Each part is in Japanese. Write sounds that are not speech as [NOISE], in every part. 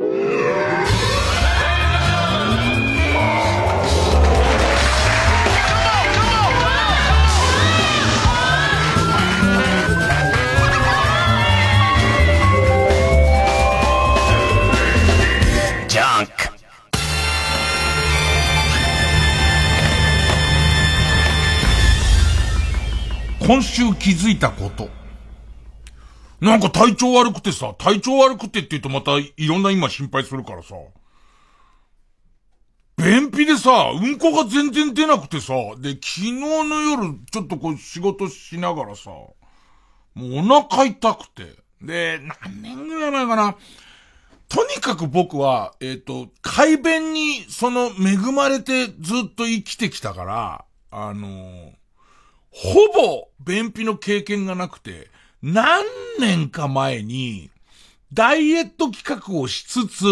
今週気づいたこと。なんか体調悪くてさ、体調悪くてって言うとまたいろんな今心配するからさ。便秘でさ、うんこが全然出なくてさ、で、昨日の夜ちょっとこう仕事しながらさ、もうお腹痛くて。で、何年ぐらい前かな。とにかく僕は、えっ、ー、と、快便に、その、恵まれてずっと生きてきたから、あのー、ほぼ、便秘の経験がなくて、何年か前に、ダイエット企画をしつつ、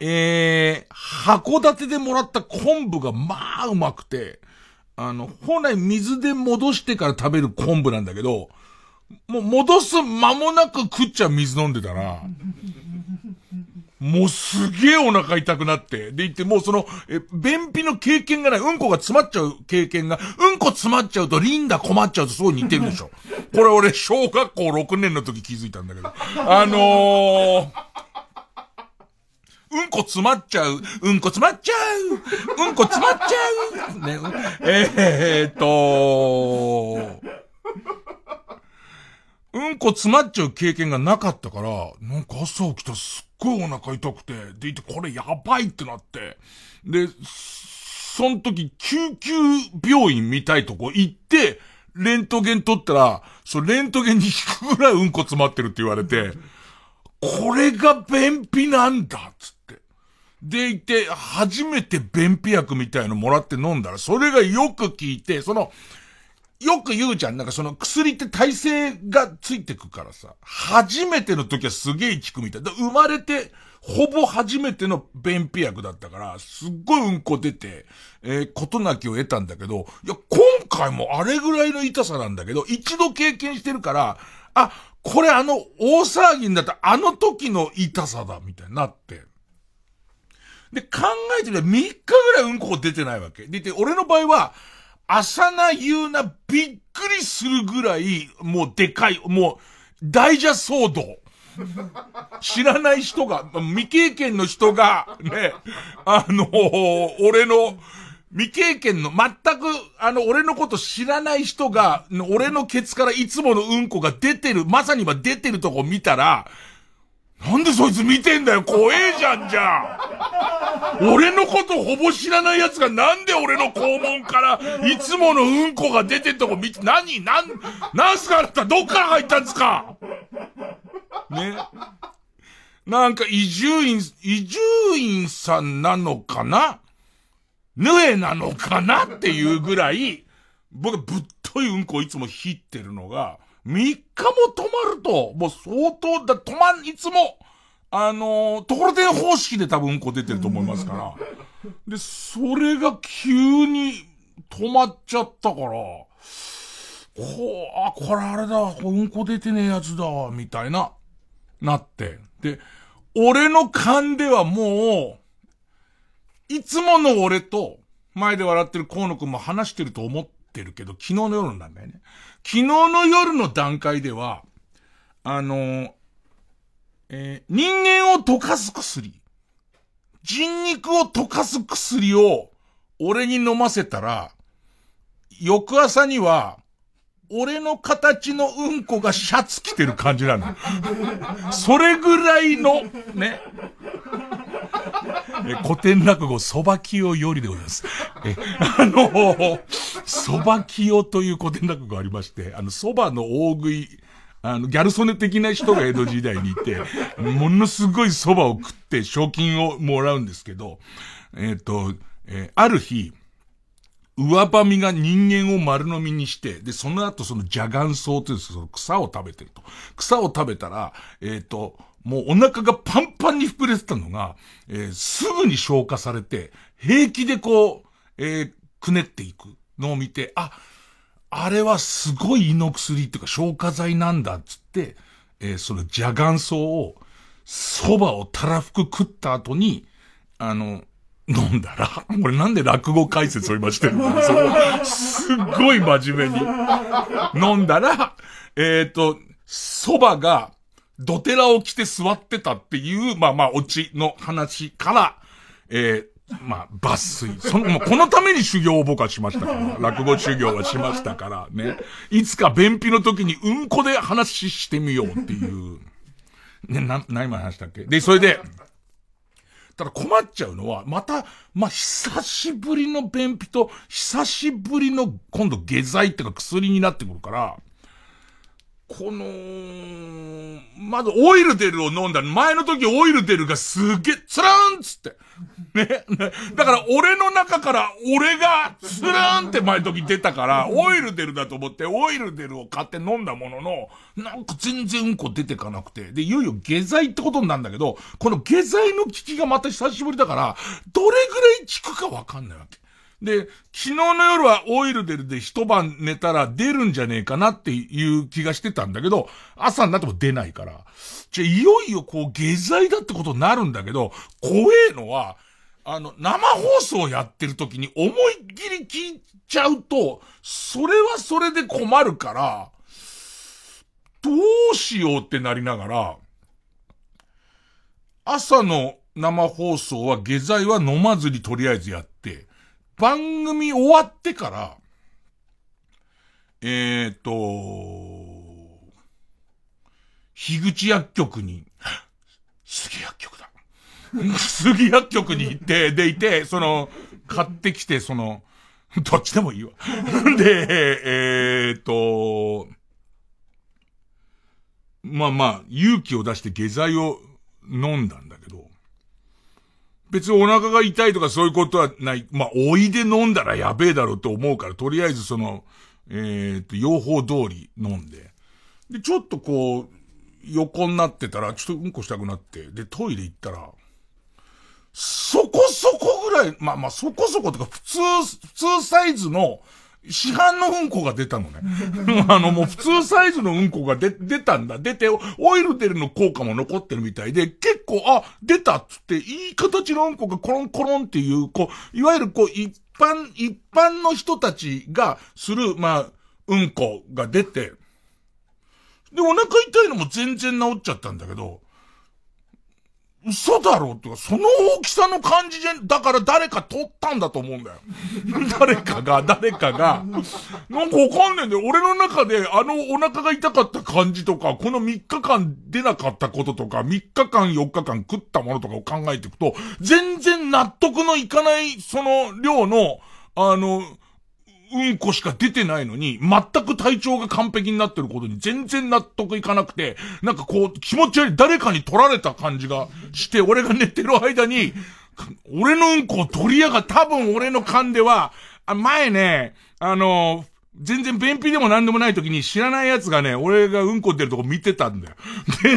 えー、函館でもらった昆布がまあうまくて、あの、本来水で戻してから食べる昆布なんだけど、もう戻す間もなく食っちゃ水飲んでたら、もうすげえお腹痛くなって、で言って、もうその、え、便秘の経験がない、うんこが詰まっちゃう経験が、うんこ詰まっちゃうとリンダ困っちゃうとすごい似てるでしょ。[LAUGHS] これ俺、小学校6年の時気づいたんだけど。あのー、うんこ詰まっちゃう。うんこ詰まっちゃう。うんこ詰まっちゃう。ね、えー、っと、うんこ詰まっちゃう経験がなかったから、なんか朝起きたらすっごいお腹痛くて、でいてこれやばいってなって、で、その時救急病院見たいとこ行って、レントゲン取ったら、そう、レントゲンに引くぐらいうんこ詰まってるって言われて、これが便秘なんだつって。でいて、初めて便秘薬みたいのもらって飲んだら、それがよく効いて、その、よく言うじゃん。なんかその薬って耐性がついてくからさ。初めての時はすげえ効くみたい。生まれて、ほぼ初めての便秘薬だったから、すっごいうんこ出て、えー、ことなきを得たんだけど、いや、今回もあれぐらいの痛さなんだけど、一度経験してるから、あ、これあの、大騒ぎになったあの時の痛さだ、みたいになって。で、考えてみたら3日ぐらいうんこ出てないわけ。でで、俺の場合は、朝な言うなびっくりするぐらい、もうでかい、もう、大蛇騒動。知らない人が、未経験の人が、ね、あの俺の、未経験の、全く、あの、俺のこと知らない人が、俺のケツからいつものうんこが出てる、まさには出てるとこ見たら、なんでそいつ見てんだよ。怖えじゃんじゃん俺のことほぼ知らない奴がなんで俺の肛門からいつものうんこが出てんとこ見て、何なん、なんすかあなたどっから入ったんですか？ね。なんか移住院、移住院さんなのかな？ヌエなのかな？っていうぐらい、僕ぶっというんこいつも引ってるのが、3日も泊まると、もう相当だ、泊まん、いつも、あのー、ところてん方式で多分うんこ出てると思いますから。[LAUGHS] で、それが急に止まっちゃったから、こう、あ、これあれだ、うんこ出てねえやつだ、みたいな、なって。で、俺の勘ではもう、いつもの俺と、前で笑ってる河野くんも話してると思っってるけど、昨日の夜なんだよね。昨日の夜の段階では、あの、えー、人間を溶かす薬。人肉を溶かす薬を俺に飲ませたら、翌朝には、俺の形のうんこがシャツ着てる感じなの。それぐらいの、ね。え古典落語、蕎麦清よりでございます。え、あの、蕎麦清という古典落語がありまして、あの、蕎麦の大食い、あの、ギャル曽根的な人が江戸時代にいて、ものすごい蕎麦を食って賞金をもらうんですけど、えっ、ー、と、えー、ある日、上ばみが人間を丸飲みにして、で、その後その邪眼草というその草を食べてると。草を食べたら、えっ、ー、と、もうお腹がパンパンに膨れてたのが、えー、すぐに消化されて、平気でこう、えー、くねっていくのを見て、あ、あれはすごい胃の薬っていうか消化剤なんだっつって、えー、その邪眼草を蕎麦をたらふく食った後に、あの、飲んだら、これなんで落語解説を今してるの？[LAUGHS] すっごい真面目に。飲んだら、えっ、ー、と、蕎麦が、ドテラを着て座ってたっていう、まあまあ、オチの話から、えー、まあ、抜粋。その、もうこのために修行を僕はしましたから。[LAUGHS] 落語修行はしましたからね。いつか便秘の時にうんこで話してみようっていう。ね、な、何まで話したっけ？で、それで、ただ困っちゃうのは、また、まあ、久しぶりの便秘と、久しぶりの今度下剤っていうか薬になってくるから、この、まずオイルデルを飲んだ前の時オイルデルがすげえ、つらーんつって。ね。だから俺の中から俺がつらーんって前の時出たから、オイルデルだと思ってオイルデルを買って飲んだものの、なんか全然うんこ出てかなくて。で、いよいよ下剤ってことになるんだけど、この下剤の効きがまた久しぶりだから、どれぐらい効くかわかんないわけ。で、昨日の夜はオイルデルで一晩寝たら出るんじゃねえかなっていう気がしてたんだけど、朝になっても出ないから。じゃいよいよこう下剤だってことになるんだけど、怖えのは、あの、生放送やってる時に思いっきり聞いちゃうと、それはそれで困るから、どうしようってなりながら、朝の生放送は下剤は飲まずにとりあえずやって、番組終わってから、えっ、ー、と、樋口薬局に、杉薬局だ。[LAUGHS] 杉薬局に行って、でいて、その、買ってきて、その、どっちでもいいわ。[LAUGHS] で、えっ、ー、と、まあまあ、勇気を出して下剤を飲んだ、別にお腹が痛いとかそういうことはない。まあ、おいで飲んだらやべえだろうと思うから、とりあえずその、えっ、と、用法通り飲んで。で、ちょっとこう、横になってたら、ちょっとうんこしたくなって、で、トイレ行ったら、そこそこぐらい、まあまあそこそことか普通、普通サイズの市販のうんこが出たのね。[LAUGHS] あの、もう普通サイズのうんこが出、出たんだ。出て、オイル出るの効果も残ってるみたいで、結構、あ、出たっつって、いい形のうんこがコロンコロンっていう、こう、いわゆるこう、一般、一般の人たちがする、まあ、うんこが出て、で、お腹痛いのも全然治っちゃったんだけど、嘘だろうってか、その大きさの感じじゃん、だから誰か撮ったんだと思うんだよ。[LAUGHS] 誰かが、誰かが、なんかわかんないんだよ。俺の中であのお腹が痛かった感じとか、この3日間出なかったこととか、3日間4日間食ったものとかを考えていくと、全然納得のいかないその量の、あの、うんこしか出てないのに、全く体調が完璧になってることに全然納得いかなくて、なんかこう、気持ち悪い、誰かに取られた感じがして、俺が寝てる間に、俺のうんこを取りやが、多分俺の勘では、あ前ね、あの全然便秘でも何でもない時に知らない奴がね、俺がうんこ出るとこ見てたんだよ。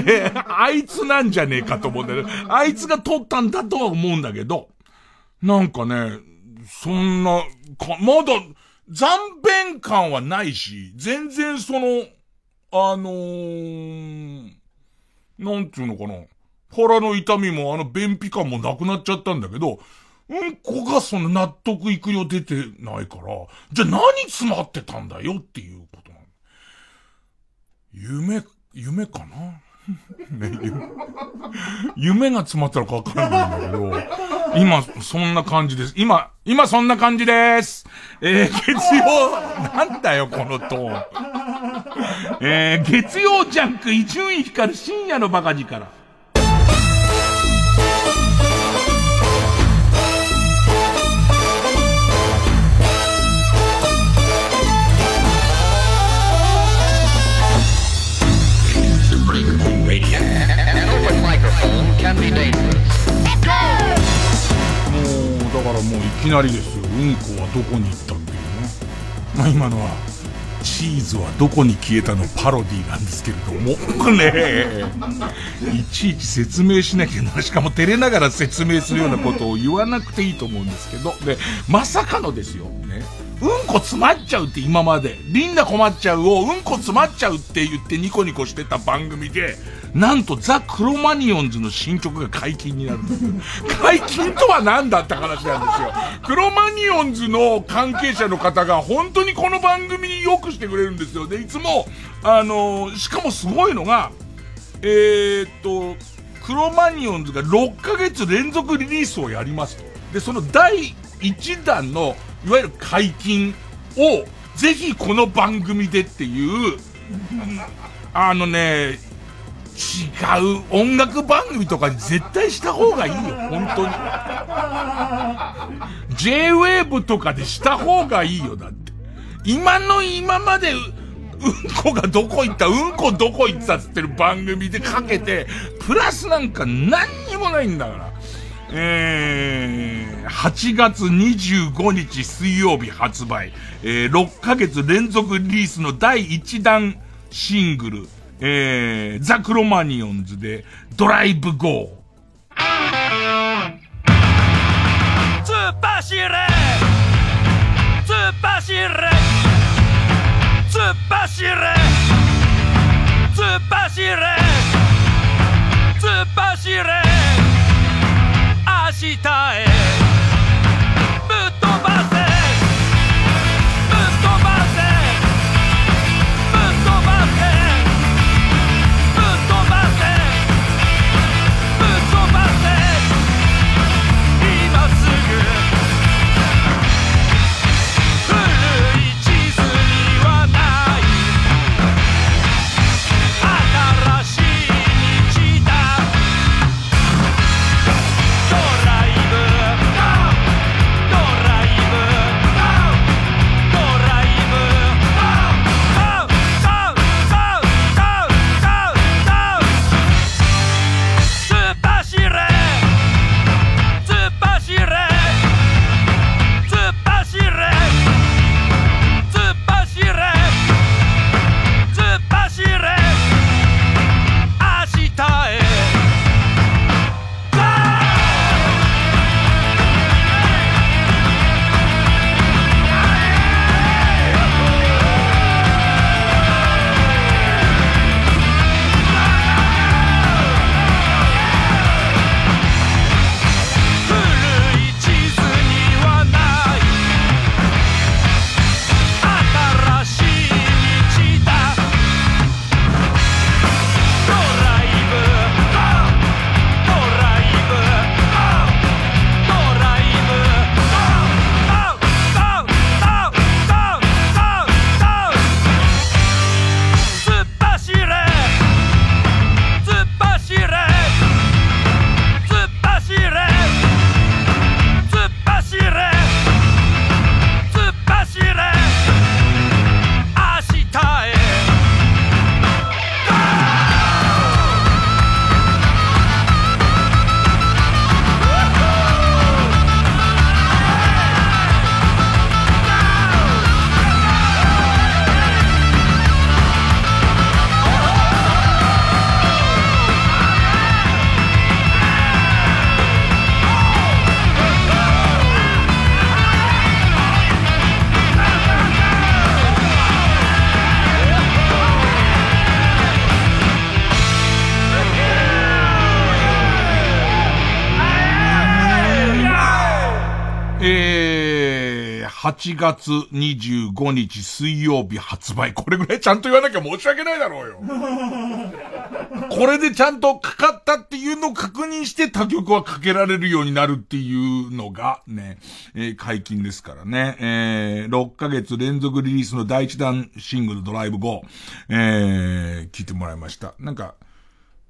で、あいつなんじゃねえかと思うんだけど、あいつが取ったんだとは思うんだけど、なんかね、そんな、か、まだ、残便感はないし、全然その、あのー、なんていうのかな。腹の痛みもあの便秘感もなくなっちゃったんだけど、うんこがその納得いくよ出てないから、じゃあ何詰まってたんだよっていうことなの。夢、夢かなね、夢が詰まったらかわかんないんだけど、今、そんな感じです。今、今そんな感じです。えー、月曜、なんだよ、このトーン。えー、月曜ジャンク伊集院光る深夜のバカ力。からもういきなりですよ。うんこはどこに行ったっていうね。まあ今のは、チーズはどこに消えたのパロディなんですけれども、ね [LAUGHS] いちいち説明しなきゃな。しかも照れながら説明するようなことを言わなくていいと思うんですけど、で、まさかのですよ。ね。うんこ詰まっちゃうって今まで、リンダ困っちゃうをうんこ詰まっちゃうって言ってニコニコしてた番組で、なんとザ・クロマニオンズの新曲が解禁になるんですよ。[LAUGHS] 解禁とは何だって話なんですよ。クロマニオンズの関係者の方が本当にこの番組によくしてくれるんですよ。で、いつも、あのー、しかもすごいのが、えー、っと、クロマニオンズが6ヶ月連続リリースをやりますと。で、その第1弾の、いわゆる解禁を、ぜひこの番組でっていう、あのね、違う音楽番組とかに絶対した方がいいよ、本当に。J-Wave とかでした方がいいよ、だって。今の今まで、うんこがどこ行ったうんこどこ行ったっつってる番組でかけて、プラスなんか何にもないんだから。えー、8月25日水曜日発売、えー、6ヶ月連続リリースの第1弾シングル、えー、ザ・クロマニオンズで、ドライブ・ゴー。突っ走れ突っ走れ突っ走れ突っ走れ突っ走れ8月25日水曜日発売。これぐらいちゃんと言わなきゃ申し訳ないだろうよ。[LAUGHS] これでちゃんとかかったっていうのを確認して他曲はかけられるようになるっていうのがね、えー、解禁ですからね。えー、6ヶ月連続リリースの第一弾シングルドライブ5、えー、聞いてもらいました。なんか、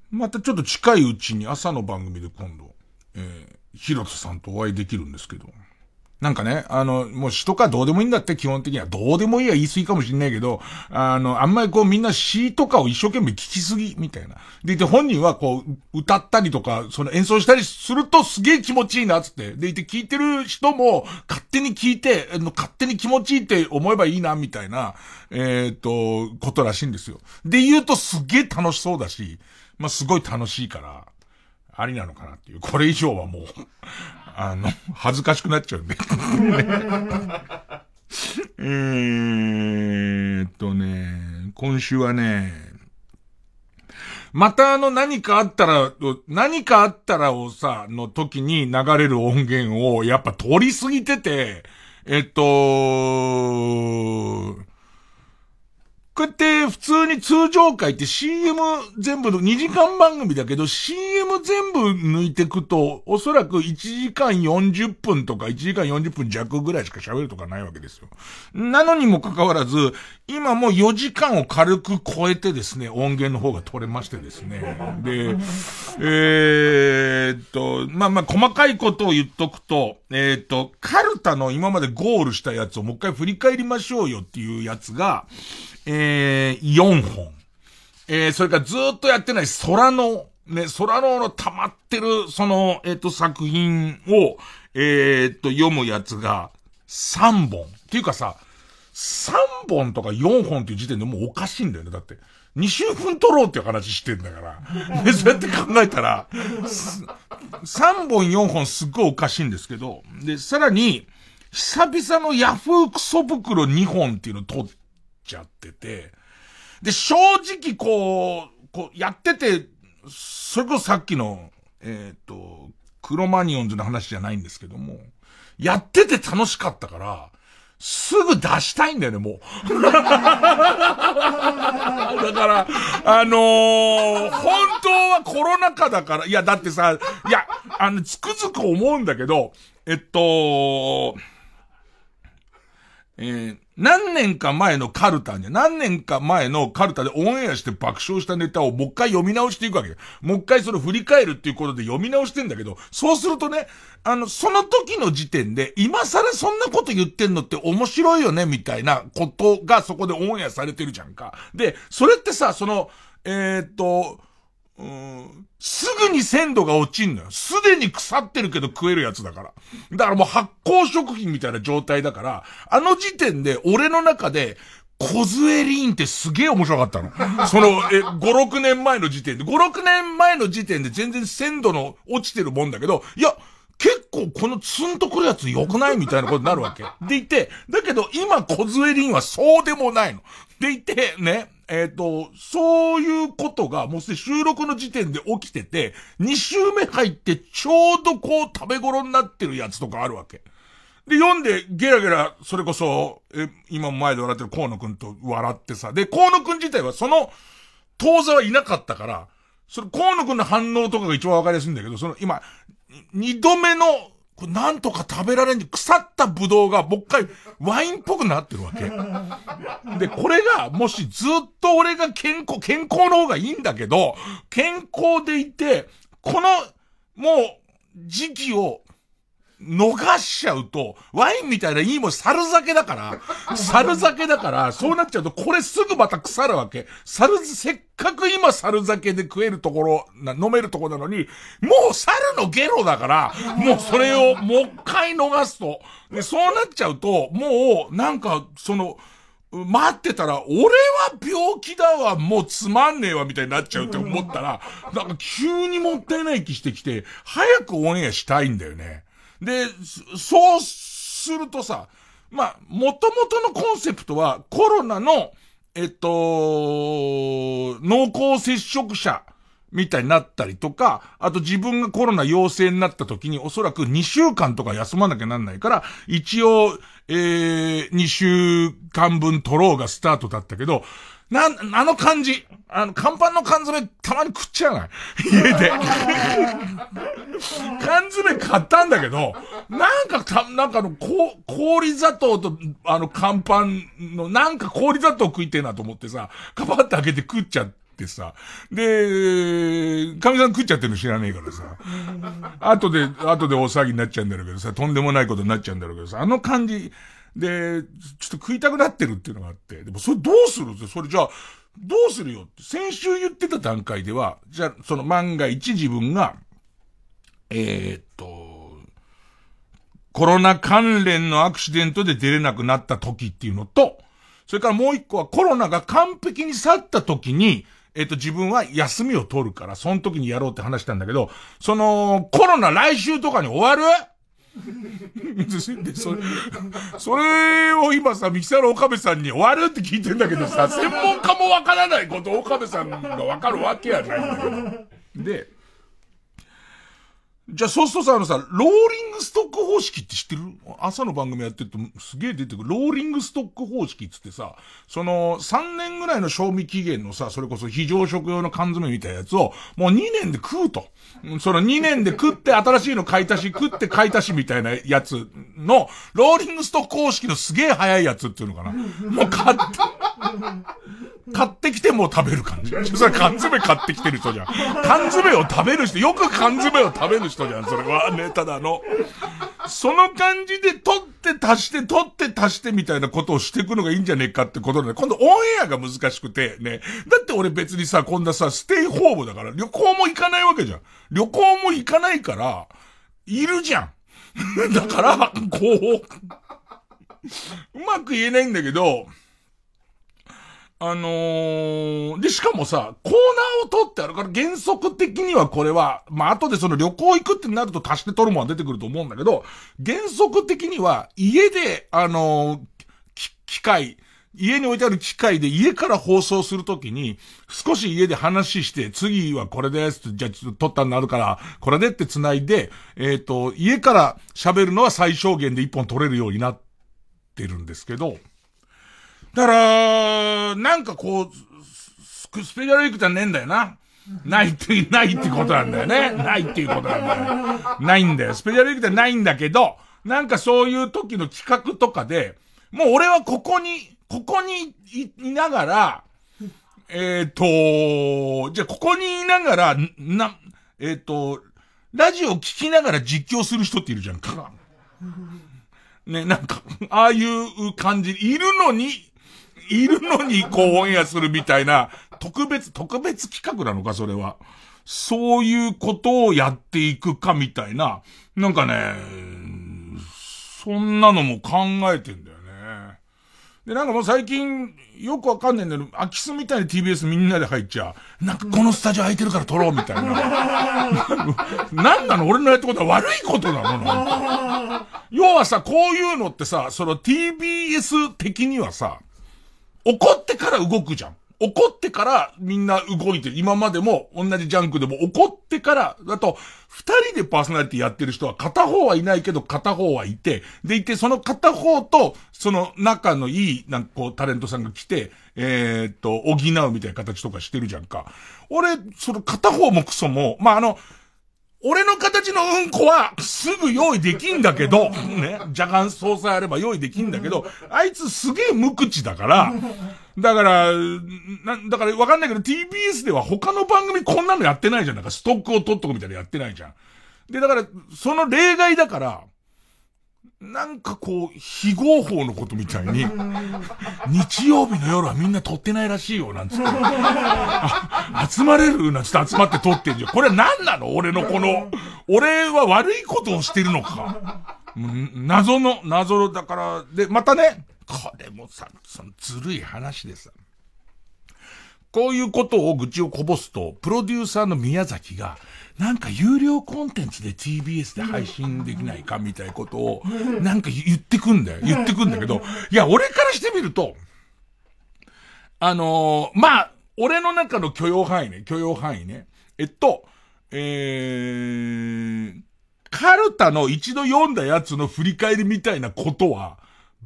またちょっと近いうちに朝の番組で今度、えー、ヒロトさんとお会いできるんですけど、なんかね、あの、もう詩とかどうでもいいんだって基本的には。どうでもいいは言い過ぎかもしんないけど、あの、あんまりこうみんな詩とかを一生懸命聞きすぎ、みたいな。でいて本人はこう、歌ったりとか、その演奏したりするとすげえ気持ちいいな、つって。でいて聞いてる人も勝手に聞いて、勝手に気持ちいいって思えばいいな、みたいな、えっ、と、ことらしいんですよ。で言うとすげえ楽しそうだし、まあ、すごい楽しいから、ありなのかなっていう。これ以上はもうあの、[LAUGHS] 恥ずかしくなっちゃうんで。[LAUGHS] えーっとね、今週はね、またあの何かあったら、何かあったらをさ、の時に流れる音源をやっぱ取りすぎてて、えっと、こうやって普通に通常回って CM 全部の2時間番組だけど CM 全部抜いてくとおそらく1時間40分とか1時間40分弱ぐらいしか喋るとかないわけですよ。なのにもかかわらず今もう4時間を軽く超えてですね音源の方が取れましてですね。で、えー、っと、まあまあ細かいことを言っとくと、えー、っと、カルタの今までゴールしたやつをもう一回振り返りましょうよっていうやつが、えー、4本。えー、それからずっとやってない空の、ね、空のの溜まってる、その、えっ、ー、と、作品を、えっ、と、読むやつが3本。っていうかさ、3本とか4本っていう時点でもうおかしいんだよね。だって。2週分取ろうっていう話してんだから。で、[LAUGHS] そうやって考えたら、3本4本すっごいおかしいんですけど、で、さらに、久々のヤフークソ袋2本っていうのを取っちゃってて、で、正直こう、こう、やってて、それこそさっきの、えっ、ー、と、クロマニオンズの話じゃないんですけども、やってて楽しかったから、すぐ出したいんだよね、もう。[LAUGHS] だから、あのー、本当はコロナ禍だから、いや、だってさ、いや、あの、つくづく思うんだけど、えっと、えー、何年か前のカルタに、何年か前のカルタでオンエアして爆笑したネタをもう一回読み直していくわけ。もう一回それ振り返るっていうことで読み直してんだけど、そうするとね、あの、その時の時点で、今更そんなこと言ってんのって面白いよね、みたいなことがそこでオンエアされてるじゃんか。で、それってさ、その、えー、っと、うん、すぐに鮮度が落ちんのよ。すでに腐ってるけど食えるやつだから。だからもう発酵食品みたいな状態だから、あの時点で俺の中で、コズエリーンってすげえ面白かったの。その、え、5、6年前の時点で。5、6年前の時点で全然鮮度の落ちてるもんだけど、いや、結構このツンとくるやつ良くないみたいなことになるわけ。でいて、だけど今コズエリンはそうでもないの。でいて、ね、えっ、ー、と、そういうことがもうすでに収録の時点で起きてて、2週目入ってちょうどこう食べ頃になってるやつとかあるわけ。で、読んでゲラゲラ、それこそ、え、今も前で笑ってる河野くんと笑ってさ。で、河野くん自体はその、当座はいなかったから、それ河野くんの反応とかが一番わかりやすいんだけど、その今、二度目の、これなんとか食べられん腐ったブドウがもう一回ワインっぽくなってるわけ。で、これが、もしずっと俺が健康、健康の方がいいんだけど、健康でいて、この、もう、時期を逃しちゃうと、ワインみたいないいもん、猿酒だから、[LAUGHS] 猿酒だから、そうなっちゃうと、これすぐまた腐るわけ。猿、せっかく今猿酒で食えるところ、な飲めるところなのに、もう猿のゲロだから、もうそれをもう一回逃すと。で、そうなっちゃうと、もう、なんか、その、待ってたら、俺は病気だわ、もうつまんねえわ、みたいになっちゃうって思ったら、なんか急にもったいない気してきて、早くオンエアしたいんだよね。で、そうするとさ、まあ、もともとのコンセプトはコロナの、えっと、濃厚接触者みたいになったりとか、あと自分がコロナ陽性になった時におそらく2週間とか休まなきゃなんないから、一応、えー、2週間分取ろうがスタートだったけど、な、あの感じ。あの、乾パンの缶詰たまに食っちゃわない？[LAUGHS] 家で。[LAUGHS] 缶詰買ったんだけど、なんかた、なんかの、こ、氷砂糖と、あの、乾パンの、なんか氷砂糖食いてえなと思ってさ、カパって開けて食っちゃってさ。で、神さん食っちゃってるの知らねえからさ。後で、後で大騒ぎになっちゃうんだろうけどさ、とんでもないことになっちゃうんだろうけどさ、あの感じ、で、ちょっと食いたくなってるっていうのがあって、でもそれどうするって、それじゃあ、どうするよって、先週言ってた段階では、じゃあ、その万が一自分が、えー、っと、コロナ関連のアクシデントで出れなくなった時っていうのと、それからもう一個はコロナが完璧に去った時に、えっ、と、自分は休みを取るから、その時にやろうって話したんだけど、その、コロナ来週とかに終わる？で、それ、それを今さ、ミキサーの岡部さんに終わるって聞いてんだけどさ、専門家もわからないこと岡部さんがわかるわけやないんだけど。で、じゃあ、そうするとさ、あのさ、ローリングストック方式って知ってる？朝の番組やってるとすげえ出てくる。ローリングストック方式っつってさ、その、3年ぐらいの賞味期限のさ、それこそ非常食用の缶詰みたいなやつを、もう2年で食うと。その2年で食って新しいの買い足し、食って買い足しみたいなやつの、ローリングストック方式のすげえ早いやつっていうのかな。もう買って、買ってきてもう食べる感じ。それ缶詰買ってきてる人じゃん。缶詰を食べる人、よく缶詰を食べる人じゃん、それは。ね、ただの。その感じで取って足して、取って足してみたいなことをしていくのがいいんじゃねえかってことで、今度オンエアが難しくて、ね。だって俺別にさ、こんなさ、ステイホームだから、旅行も行かないわけじゃん。旅行も行かないから、いるじゃん。[LAUGHS] だから、こう、うまく言えないんだけど、あのー、で、しかもさ、コーナーを取ってあるから原則的にはこれは、まあ、後でその旅行行くってなると足して取るもんは出てくると思うんだけど、原則的には家で、あのー、機械、家に置いてある機械で家から放送するときに、少し家で話して、次はこれですじゃあちょっと撮ったになるから、これでって繋いで、えっ、ー、と、家から喋るのは最小限で一本撮れるようになってるんですけど、だから、なんかこう、スペシャルウィークじゃねえんだよな。ないって、ないってことなんだよね。ないっていうことなんだよ。ないんだよ。スペシャルウィークじゃないんだけど、なんかそういう時の企画とかで、もう俺はここに、ここにいいながら、えっ、ー、と、じゃあここにいながら、な、えっ、ー、と、ラジオ聞きながら実況する人っているじゃんか。ね、なんか、ああいう感じ、いるのに、いるのにこうオンエアするみたいな、特別、特別企画なのか、それは。そういうことをやっていくかみたいな、なんかね、そんなのも考えてんだよね。で、なんかもう最近、よくわかんないんだけど、空き巣みたいに TBS みんなで入っちゃう。なんかこのスタジオ空いてるから撮ろうみたいな。[LAUGHS] なんなの俺のやったことは悪いことなの要はさ、こういうのってさ、その TBS 的にはさ、怒ってから動くじゃん。怒ってからみんな動いてる。今までも同じジャンクでも怒ってから、だと、二人でパーソナリティやってる人は片方はいないけど片方はいて、でいてその片方と、その仲のいい、なんかこうタレントさんが来て、えー、っと、補うみたいな形とかしてるじゃんか。俺、その片方もクソも、まあ、あの、俺の形のうんこはすぐ用意できんだけど、ね、若干操作あれば用意できんだけど、あいつすげえ無口だから、だから、な、だからわかんないけど TBS では他の番組こんなのやってないじゃん。なんかストックを取っとくみたいなやってないじゃん。で、だから、その例外だから、なんかこう、非合法のことみたいに、日曜日の夜はみんな撮ってないらしいよ、なんつって。集まれるなんつって集まって撮ってんじゃん。これは何なの？俺のこの、俺は悪いことをしてるのか。謎の、謎の、だから、で、またね、これもさ、そのずるい話でさ。こういうことを愚痴をこぼすと、プロデューサーの宮崎が、なんか有料コンテンツで TBS で配信できないかみたいなことを、なんか言ってくんだよ。言ってくんだけど、いや、俺からしてみると、あのー、まあ、俺の中の許容範囲ね、許容範囲ね。えっと、えー、カルタの一度読んだやつの振り返りみたいなことは、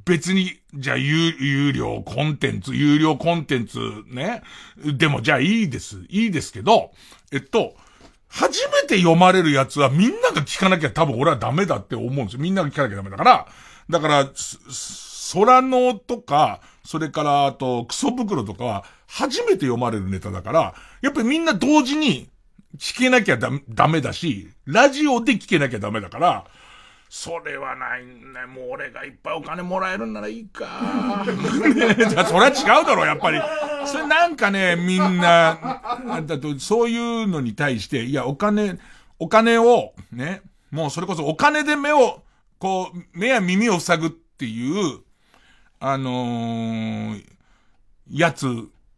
別に、じゃあ、有、有料コンテンツ、有料コンテンツね。でも、じゃあいいです。いいですけど、えっと、初めて読まれるやつはみんなが聞かなきゃ多分俺はダメだって思うんですよ。みんなが聞かなきゃダメだから、だから、空のとか、それから、あと、クソ袋とかは、初めて読まれるネタだから、やっぱりみんな同時に聞けなきゃダメだし、ラジオで聞けなきゃダメだから、それはないね。もう俺がいっぱいお金もらえるんならいいか。[LAUGHS] じゃあ、それは違うだろ、やっぱり。それなんかね、みんな、だと、そういうのに対して、いや、お金、お金を、ね、もうそれこそお金で目を、こう、目や耳を塞ぐっていう、あのー、やつ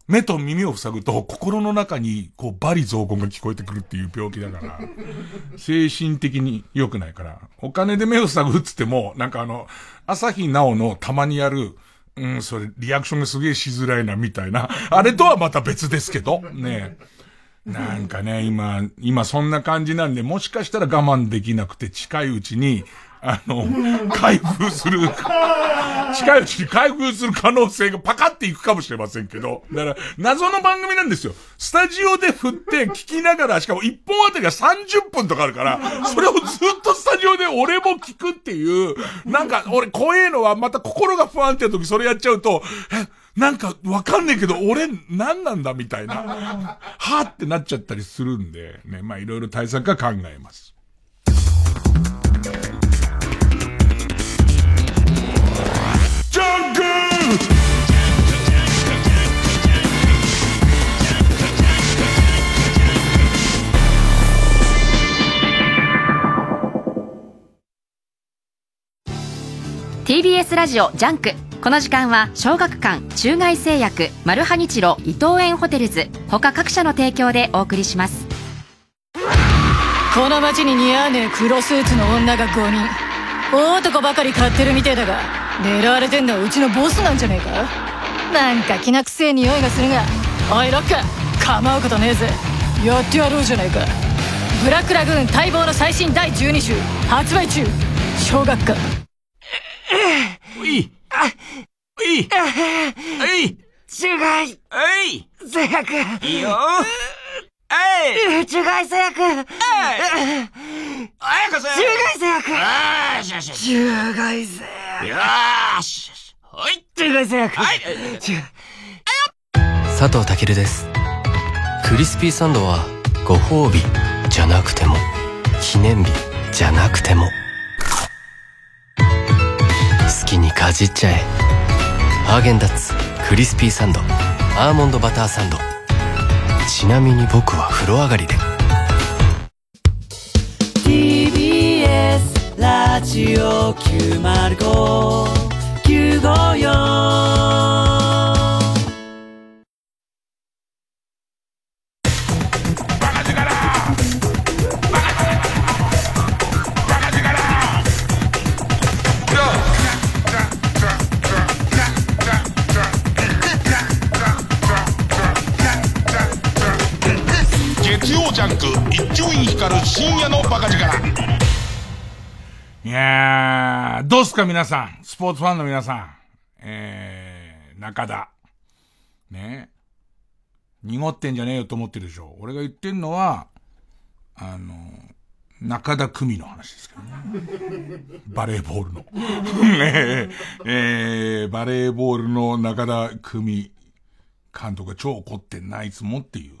目と耳を塞ぐと心の中にこうバリ雑言が聞こえてくるっていう病気だから、[LAUGHS] 精神的に良くないから、お金で目を塞ぐっつっても、なんかあの、朝日奈央のたまにやる、うん、それ、リアクションがすげえしづらいな、みたいな。あれとはまた別ですけど、ね。なんかね、今、今そんな感じなんで、もしかしたら我慢できなくて近いうちに、あの、開封する、近いうちに開封する可能性がパカっていくかもしれませんけど、だから、謎の番組なんですよ。スタジオで振って聞きながら、しかも1本あたりが30分とかあるから、それをずっとスタジオで俺も聞くっていう、なんか、俺怖えのはまた心が不安定な時それやっちゃうと、え、なんかわかんねえけど、俺何なんだみたいな、はぁってなっちゃったりするんで、ね、まあいろいろ対策は考えます。TBS ラジオジャンク。この時間は小学館中外製薬マルハニチロ伊藤園ホテルズ。他各社の提供でお送りします。この街に似合わねえ黒スーツの女が5人。大男ばかり狩ってるみてえだが狙われてんのはうちのボスなんじゃねえか？なんかきなくせえ匂いがするが。おいロック。構うことねえぜ。やってやろうじゃないか。ブラックラグーン待望の最新第12巻発売中。小学館。いおいおい中外製薬い。いよ。えい。中外製薬えい。早くせ中外製薬よしよし。中外製薬よしよし。はい。中外製薬はい。佐藤健です。クリスピーサンドはご褒美じゃなくても記念日じゃなくてもかじっちゃえ。ハーゲンダッツクリスピーサンドアーモンドバターサンド。ちなみに僕は風呂上がりで。TBS ラジオ905 954伊集院光る深夜のバカ力。いやー、どうすか皆さん。スポーツファンの皆さん。えー、中田。ね。濁ってんじゃねえよと思ってるでしょ。俺が言ってんのは、あの、中田久美の話ですけどね。バレーボールの。[LAUGHS] ねえ、えー、バレーボールの中田久美監督が超怒ってんな、いつもっていう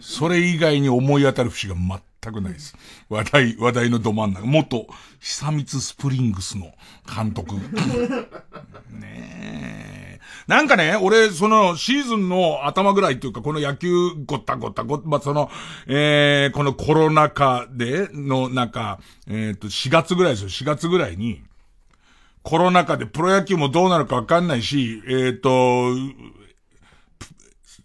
それ以外に思い当たる節が全くないです。話題、話題のど真ん中。元、久光スプリングスの監督。[LAUGHS] ねえ。なんかね、俺、その、シーズンの頭ぐらいっていうか、この野球ごったごったごった、まあ、その、えー、このコロナ禍での、なんか、えっ、ー、と、4月ぐらいですよ、4月ぐらいに、コロナ禍でプロ野球もどうなるかわかんないし、えっ、ー、と、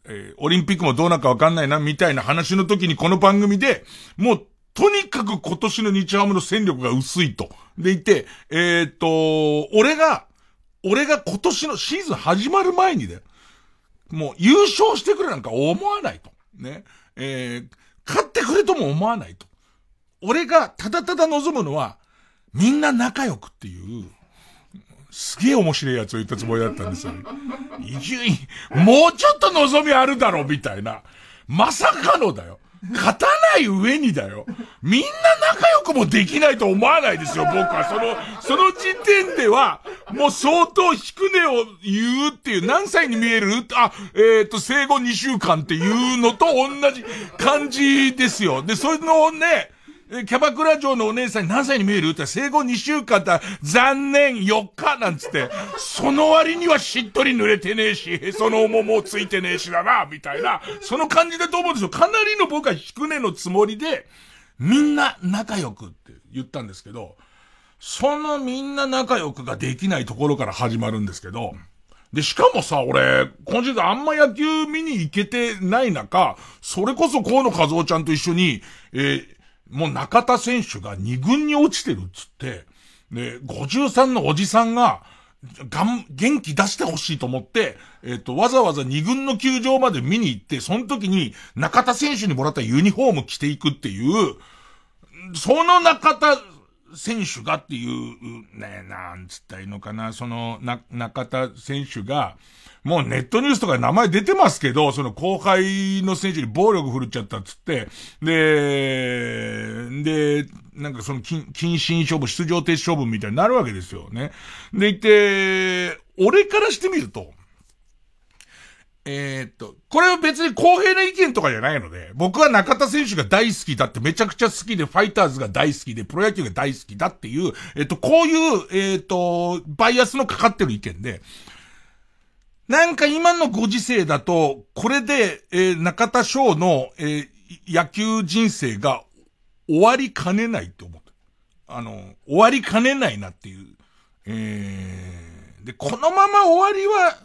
えー、オリンピックもどうなるかわかんないな、みたいな話の時にこの番組で、もう、とにかく今年の日ハムの戦力が薄いと。でいて、えっ、と、俺が、俺が今年のシーズン始まる前にだよ。もう優勝してくれなんか思わないと。ね。えー、勝ってくれとも思わないと。俺がただただ望むのは、みんな仲良くっていう、すげえ面白いやつを言ったつもりだったんですよ。伊集院、もうちょっと望みあるだろ、みたいな。まさかのだよ。勝たない上にだよ。みんな仲良くもできないと思わないですよ、僕は。その、その時点では、もう相当低値を言うっていう、何歳に見える？あ、えっ、ー、と、生後2週間っていうのと同じ感じですよ。で、それのね、キャバクラ嬢のお姉さんに何歳に見えるって生後2週間だ、残念4日なんつって、その割にはしっとり濡れてねえし、へその桃もついてねえしだな、みたいな、その感じだと思うんですよ。かなりの僕は低値のつもりで、みんな仲良くって言ったんですけど、そのみんな仲良くができないところから始まるんですけど、で、しかもさ、俺、今シーズンあんま野球見に行けてない中、それこそ河野和夫ちゃんと一緒に、えー、もう中田選手が2軍に落ちてるっつって、で、53のおじさんが、がん、元気出してほしいと思って、えっ、と、わざわざ2軍の球場まで見に行って、その時に中田選手にもらったユニフォーム着ていくっていう、その中田選手がっていう、ね、なんつったらいいのかな、その、な、中田選手が、もうネットニュースとか名前出てますけど、その後輩の選手に暴力振るっちゃったっつって、で、で、なんかその禁、禁止処分、出場停止処分みたいになるわけですよね。でいて、俺からしてみると、えー、っと、これは別に公平な意見とかじゃないので、僕は中田選手が大好きだってめちゃくちゃ好きで、ファイターズが大好きで、プロ野球が大好きだっていう、えっと、こういう、えー、っと、バイアスのかかってる意見で、なんか今のご時世だと、これで、えー、中田翔の、えー、野球人生が終わりかねないって思った。あの、終わりかねないなっていう。えー、で、このまま終わりは、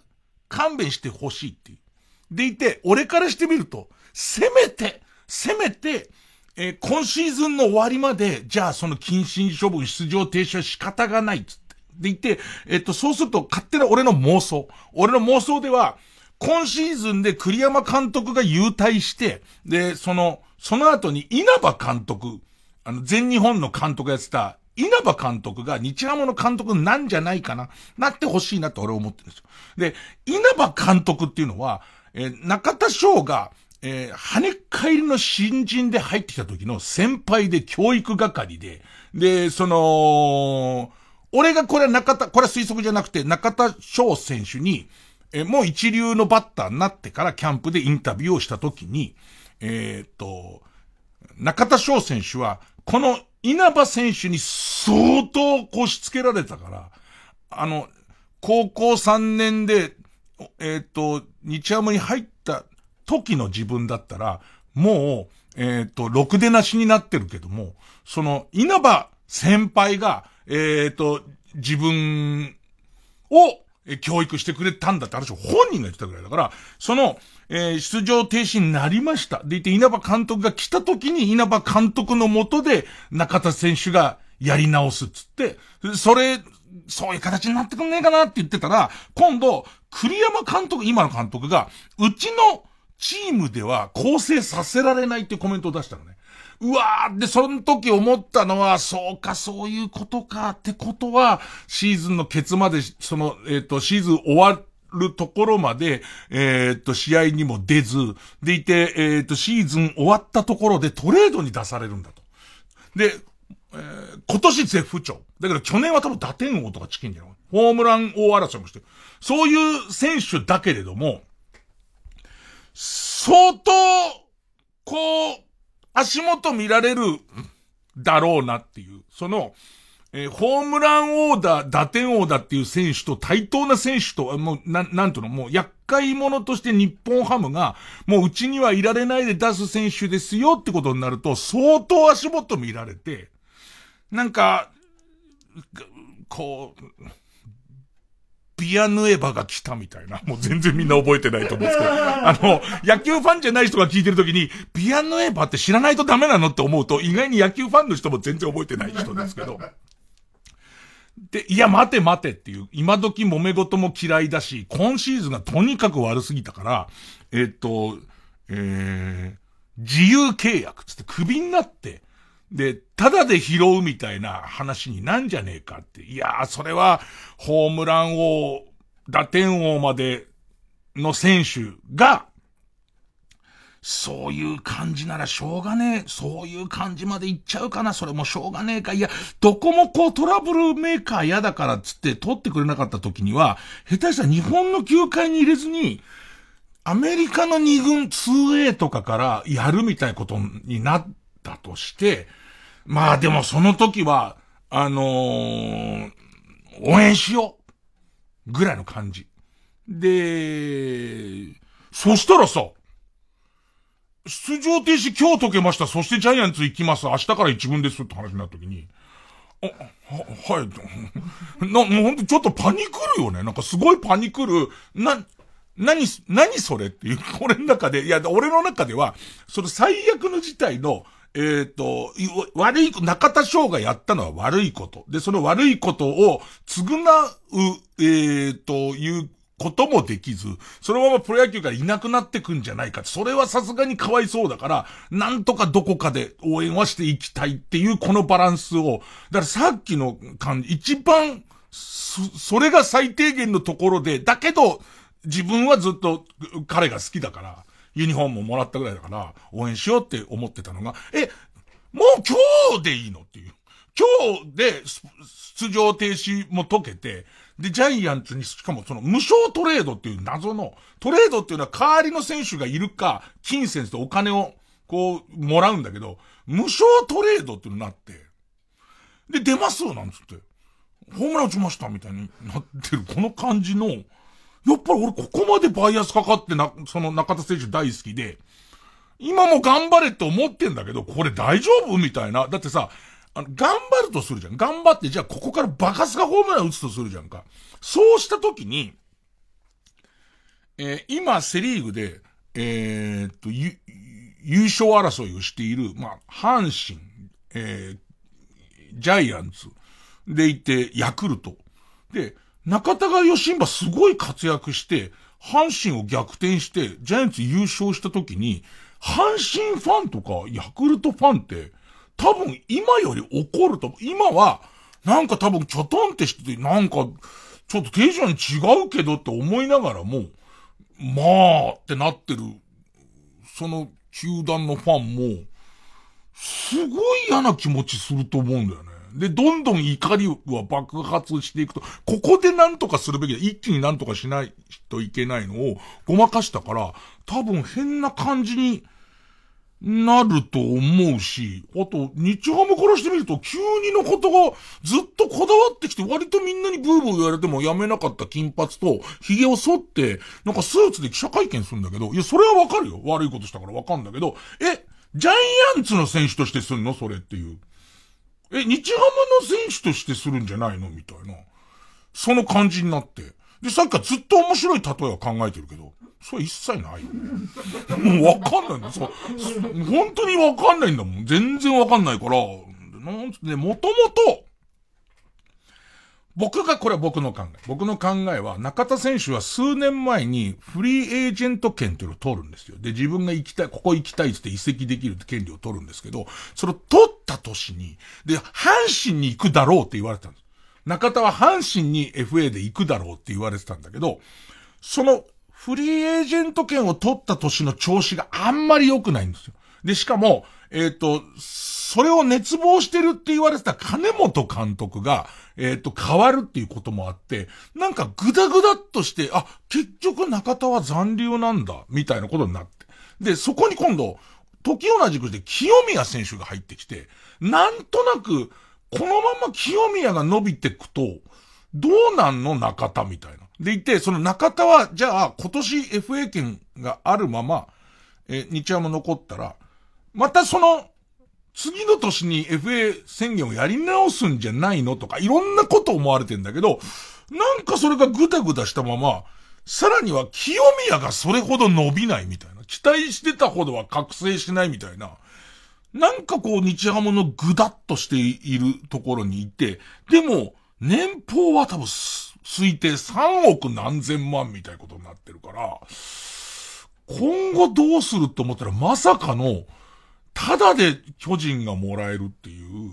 勘弁してほしいっていう。でいて、俺からしてみると、せめて、せめて、えー、今シーズンの終わりまで、じゃあその謹慎処分出場停止は仕方がないっつって。でいて、えっ、と、そうすると勝手な俺の妄想。俺の妄想では、今シーズンで栗山監督が優退して、で、その、その後に稲葉監督、あの、全日本の監督やってた、稲葉監督が日ハムの監督なんじゃないかな、なってほしいなって俺思ってるんですよ。で、稲葉監督っていうのは、えー、中田翔が、えー、跳ね返りの新人で入ってきた時の先輩で教育係で、で、その、俺がこれは中田、これは推測じゃなくて中田翔選手に、えー、もう一流のバッターになってからキャンプでインタビューをした時に、えー、っと、中田翔選手は、この稲葉選手に相当こしつけられたから、あの、高校3年で、えっ、ー、と、日ハムに入った時の自分だったら、もう、えっ、ー、と、ろくでなしになってるけども、その、稲葉先輩が、えっ、ー、と、自分を、教育してくれたんだって話を本人が言ってたぐらいだから、その、えー、出場停止になりました。で言って稲葉監督が来た時に稲葉監督のもとで中田選手がやり直すっつって、それ、そういう形になってくんねえかなって言ってたら、今度、栗山監督、今の監督が、うちのチームでは構成させられないってコメントを出したのね。うわーで、その時思ったのは、そうか、そういうことか、ってことは、シーズンのケツまで、その、えっ、ー、と、シーズン終わっるところまで、えっ、と、試合にも出ず、でいて、えっ、と、シーズン終わったところでトレードに出されるんだと。で、えー、今年絶不調。だけど去年は多分打点王とかチキンじゃないホームラン王争いもしてる。そういう選手だけれども、相当、こう、足元見られるだろうなっていう、その、えー、ホームラン王だ、打点王だっていう選手と対等な選手と、もう、なん、なんとの、もう厄介者として日本ハムが、もううちにはいられないで出す選手ですよってことになると、相当足元見られて、なんか、こう、ビアヌエバが来たみたいな。[LAUGHS] もう全然みんな覚えてないと思うんですけど。あの、野球ファンじゃない人が聞いてるときに、ビアヌエバって知らないとダメなのって思うと、意外に野球ファンの人も全然覚えてない人ですけど。で、いや、待て待てっていう、今時揉め事も嫌いだし、今シーズンがとにかく悪すぎたから、えっと、えー、自由契約つってクビになって、で、ただで拾うみたいな話になんじゃねえかって。いやー、それは、ホームラン王、打点王までの選手が、そういう感じならしょうがねえ。そういう感じまでいっちゃうかな。それもしょうがねえか。いや、どこもこうトラブルメーカー嫌だからっつって取ってくれなかった時には、下手したら日本の球界に入れずに、アメリカの2軍 2A とかからやるみたいなことになったとして、まあでもその時は、あのー、応援しようぐらいの感じ。で、そしたらさ、出場停止今日解けました。そしてジャイアンツ行きます。明日から一軍ですって話になった時に、は、はい。[LAUGHS] な、もうほんとちょっとパニクるよね。なんかすごいパニクる。な、何、何それっていう、これの中で、いや、俺の中では、その最悪の事態の、えっ、ー、と、悪い、中田翔がやったのは悪いこと。で、その悪いことを償う、えっ、ー、と、いうこともできず、そのままプロ野球からいなくなってくんじゃないか。それはさすがにかわいそうだから、なんとかどこかで応援はしていきたいっていうこのバランスを、だからさっきの感じ、一番、それが最低限のところで、だけど、自分はずっと彼が好きだから、ユニフォームももらったぐらいだから、応援しようって思ってたのが、え、もう今日でいいの？っていう。今日で出場停止も解けて、で、ジャイアンツに、しかもその無償トレードっていう謎の、トレードっていうのは代わりの選手がいるか、金銭でお金を、こう、もらうんだけど、無償トレードっていうのになって、で、出ますなんつって、ホームラン打ちましたみたいになってる、この感じの、やっぱり俺ここまでバイアスかかってな、その中田選手大好きで、今も頑張れって思ってんだけど、これ大丈夫みたいな。だってさ、あの、頑張るとするじゃん。頑張って、じゃあここからバカスカホームラン打つとするじゃんか。そうしたときに、えー、今、セリーグで、えー、っと、優勝争いをしている、まあ、阪神、えー、ジャイアンツ、でいて、ヤクルト。で、中田が吉馬すごい活躍して、阪神を逆転して、ジャイアンツ優勝した時に、阪神ファンとかヤクルトファンって、多分今より怒ると、今は、なんか多分ちょとんってしてて、なんか、ちょっとテンション違うけどって思いながらも、まあってなってる、その球団のファンも、すごい嫌な気持ちすると思うんだよね。で、どんどん怒りは爆発していくと、ここでなんとかするべきだ。一気になんとかしないといけないのをごまかしたから、多分変な感じになると思うし、あと、日ハムからしてみると、急にのことがずっとこだわってきて、割とみんなにブーブー言われてもやめなかった金髪と、髭を剃って、なんかスーツで記者会見するんだけど、いや、それはわかるよ。悪いことしたからわかんだけど、え、ジャイアンツの選手としてすんの？それっていう。え、日ハムの選手としてするんじゃないの？みたいな。その感じになって。で、さっきからずっと面白い例えは考えてるけど、それ一切ないよ。もうわかんないんだ。そう。本当にわかんないんだもん。全然わかんないから、なんつって、もともと、僕が、これは僕の考え。僕の考えは、中田選手は数年前にフリーエージェント権っていうのを取るんですよ。で、自分が行きたい、ここ行きたいって移籍できるって権利を取るんですけど、それを取った年に、で、阪神に行くだろうって言われたんです。中田は阪神に FA で行くだろうって言われてたんだけど、そのフリーエージェント権を取った年の調子があんまり良くないんですよ。で、しかも、えっ、ー、と、それを熱望してるって言われてた金本監督が、えっ、ー、と、変わるっていうこともあって、なんかグダグダっとして、あ、結局中田は残留なんだ、みたいなことになって。で、そこに今度、時同じくして清宮選手が入ってきて、なんとなく、このまま清宮が伸びてくと、どうなんの？中田みたいな。でいて、その中田は、じゃあ、今年 FA 権があるまま、え、日ハム残ったら、またその、次の年に FA 宣言をやり直すんじゃないの？とか、いろんなこと思われてんだけど、なんかそれがぐだぐだしたまま、さらには清宮がそれほど伸びないみたいな。期待してたほどは覚醒しないみたいな。なんかこう日ハムのぐだっとしているところにいて、でも、年俸は多分、推定3億何千万みたいなことになってるから、今後どうすると思ったらまさかの、ただで巨人がもらえるっていう。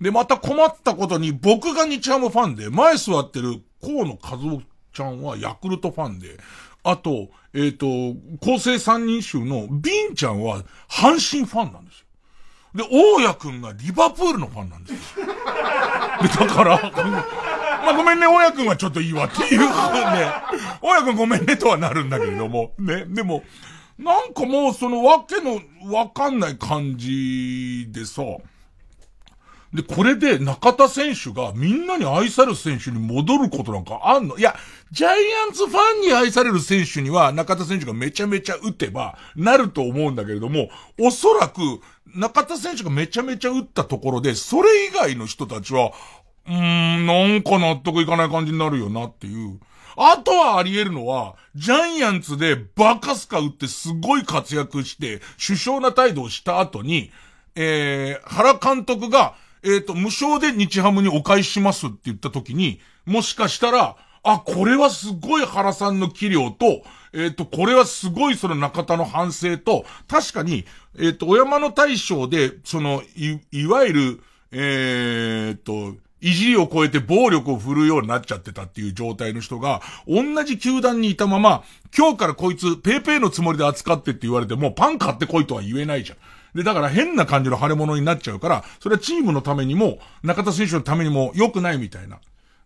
で、また困ったことに僕が日ハムファンで、前座ってる河野和夫ちゃんはヤクルトファンで、あと、えっ、ー、と、構成三人衆のビンちゃんは阪神ファンなんですよ。で、大家くんがリバプールのファンなんですよ。[LAUGHS] で、だから、[LAUGHS] まあ、ごめんね、大家くんはちょっといいわっていうね。大家くんごめんねとはなるんだけれども、ね。でも、なんかもうそのわけのわかんない感じでさ、で、これで中田選手がみんなに愛される選手に戻ることなんかあんの？いや、ジャイアンツファンに愛される選手には中田選手がめちゃめちゃ打てばなると思うんだけれども、おそらく中田選手がめちゃめちゃ打ったところで、それ以外の人たちは、うーん、なんか納得いかない感じになるよなっていう。あとはあり得るのは、ジャイアンツでバカスカ打ってすごい活躍して、首相な態度をした後に、えー、原監督が、えっ、ー、と、無償で日ハムにお返ししますって言った時に、もしかしたら、あ、これはすごい原さんの器量と、えっ、ー、と、これはすごいその中田の反省と、確かに、えっ、ー、と、お山の大将で、その、い、いわゆる、えっと、いじりを超えて暴力を振るうようになっちゃってたっていう状態の人が、同じ球団にいたまま、今日からこいつ、ペーペーのつもりで扱ってって言われても、パン買ってこいとは言えないじゃん。で、だから変な感じの腫れ物になっちゃうから、それはチームのためにも、中田選手のためにも良くないみたいな。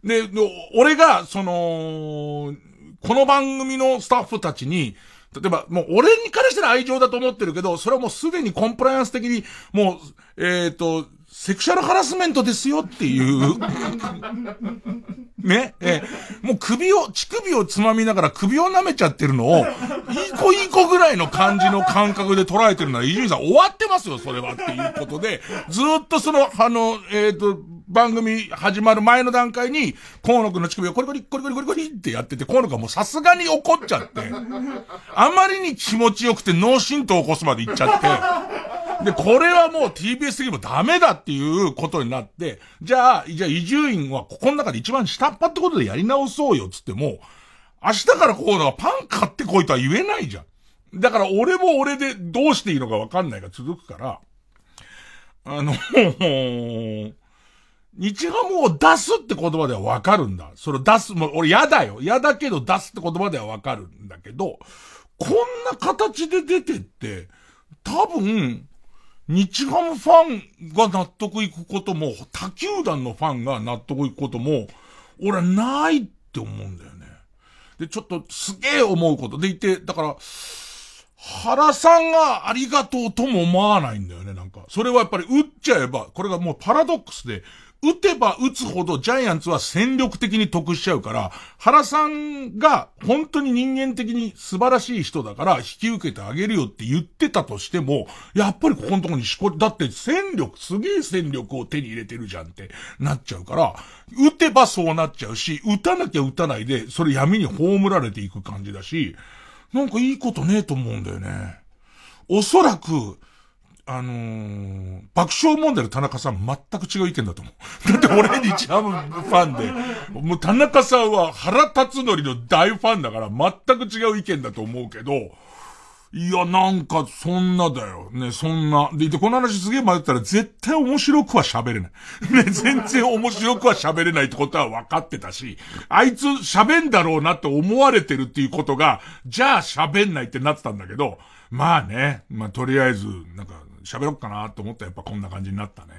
で、俺が、その、この番組のスタッフたちに、例えば、もう俺にからしたら愛情だと思ってるけど、それはもうすでにコンプライアンス的に、もう、えっ、ー、と、セクシャルハラスメントですよっていう。[LAUGHS] ね、えもう首を、乳首をつまみながら首を舐めちゃってるのを、いい子いい子ぐらいの感じの感覚で捉えてるのは、伊集院さん終わってますよ、それはっていうことで、ずっとその、あの、えっ、ー、と、番組始まる前の段階に、河野くんの乳首をコリコリ、コリコリコリコリってやってて、河野くんもうさすがに怒っちゃって、あまりに気持ちよくて脳震盪を起こすまで行っちゃって、で、これはもう TBS 的にもダメだっていうことになって、じゃあ、じゃあ伊集院はここの中で一番下っ端ってことでやり直そうよっつっても、明日からこうのがパン買ってこいとは言えないじゃん。だから俺も俺でどうしていいのかわかんないが続くから、あの、日ハムを出すって言葉ではわかるんだ。それ出す、もう俺嫌だよ。嫌だけど出すって言葉ではわかるんだけど、こんな形で出てって、多分、日ハムファンが納得いくことも、他球団のファンが納得いくことも、俺はないって思うんだよね。で、ちょっとすげえ思うことでいて、だから、原さんがありがとうとも思わないんだよね、なんか。それはやっぱり打っちゃえば、これがもうパラドックスで、打てば打つほどジャイアンツは戦力的に得しちゃうから、原さんが本当に人間的に素晴らしい人だから引き受けてあげるよって言ってたとしても、やっぱりここのとこにしこ、だって戦力、すげえ戦力を手に入れてるじゃんってなっちゃうから、打てばそうなっちゃうし、打たなきゃ打たないで、それ闇に葬られていく感じだし、なんかいいことねえと思うんだよね。おそらく、あのー、爆笑問題の田中さん全く違う意見だと思う。[LAUGHS] だって俺日ハムファンで、もう田中さんは腹立つの大ファンだから全く違う意見だと思うけど、いや、なんか、そんなだよ。ね、そんな。で、この話すげえ迷ったら絶対面白くは喋れない。[LAUGHS] ね、全然面白くは喋れないってことは分かってたし、あいつ喋んだろうなって思われてるっていうことが、じゃあ喋んないってなってたんだけど、まあね、まあとりあえず、なんか、喋ろっかなと思ったらやっぱこんな感じになったね。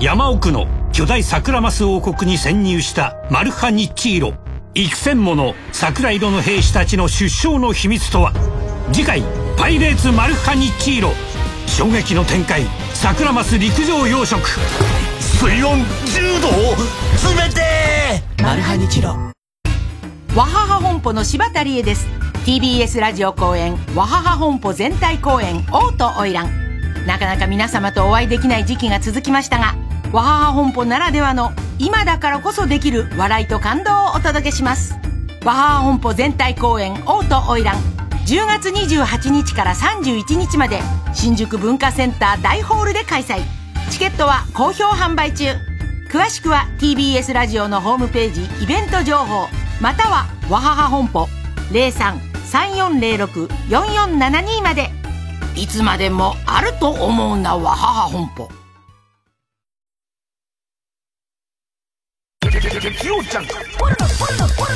山奥の巨大桜マス王国に潜入したマルハニッチーロ幾千もの桜色の兵士たちの出生の秘密とは？次回「パイレーツマルハニチーロ」衝撃の展開。桜マス陸上養殖。水温10度冷て！マルハニチロ。わはは本舗の柴田理恵です。TBS ラジオ公演わはは本舗全体公演「王と花魁」なかなか皆様とお会いできない時期が続きましたがわはは本舗ならではの今だからこそできる笑いと感動をお届けします。わはは本舗全体公演「王と花魁」10月28日から31日まで新宿文化センター大ホールで開催。チケットは好評販売中。詳しくは TBS ラジオのホームページイベント情報。またはわはは本舗0334064472まで。いつまでもあると思うなわはは本舗。激おじルノポルノポル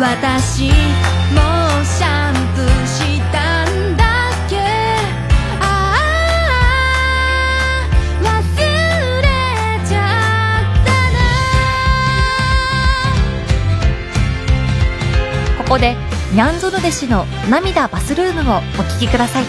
私もうシャンプーしたんだっけ？ああ忘れちゃったな。ここでニャンゾル弟子の涙バスルームをお聞きください。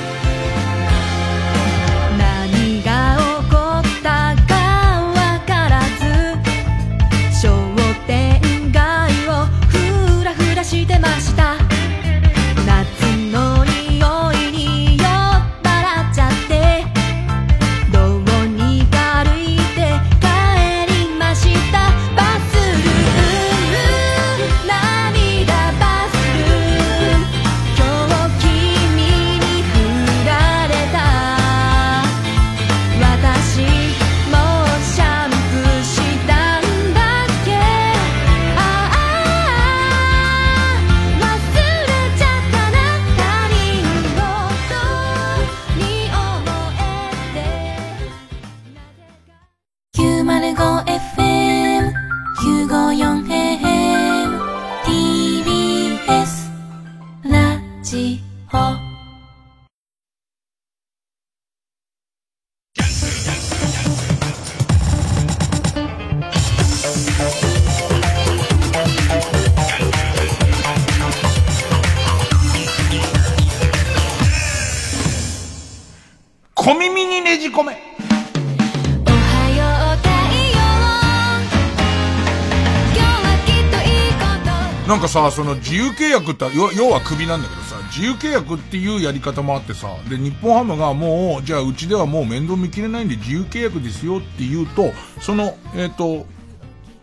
さ、その自由契約って、要要はクビなんだけどさ、自由契約っていうやり方もあってさ、で、日本ハムがもう、じゃあうちではもう面倒見きれないんで自由契約ですよって言うと、その、えっ、と、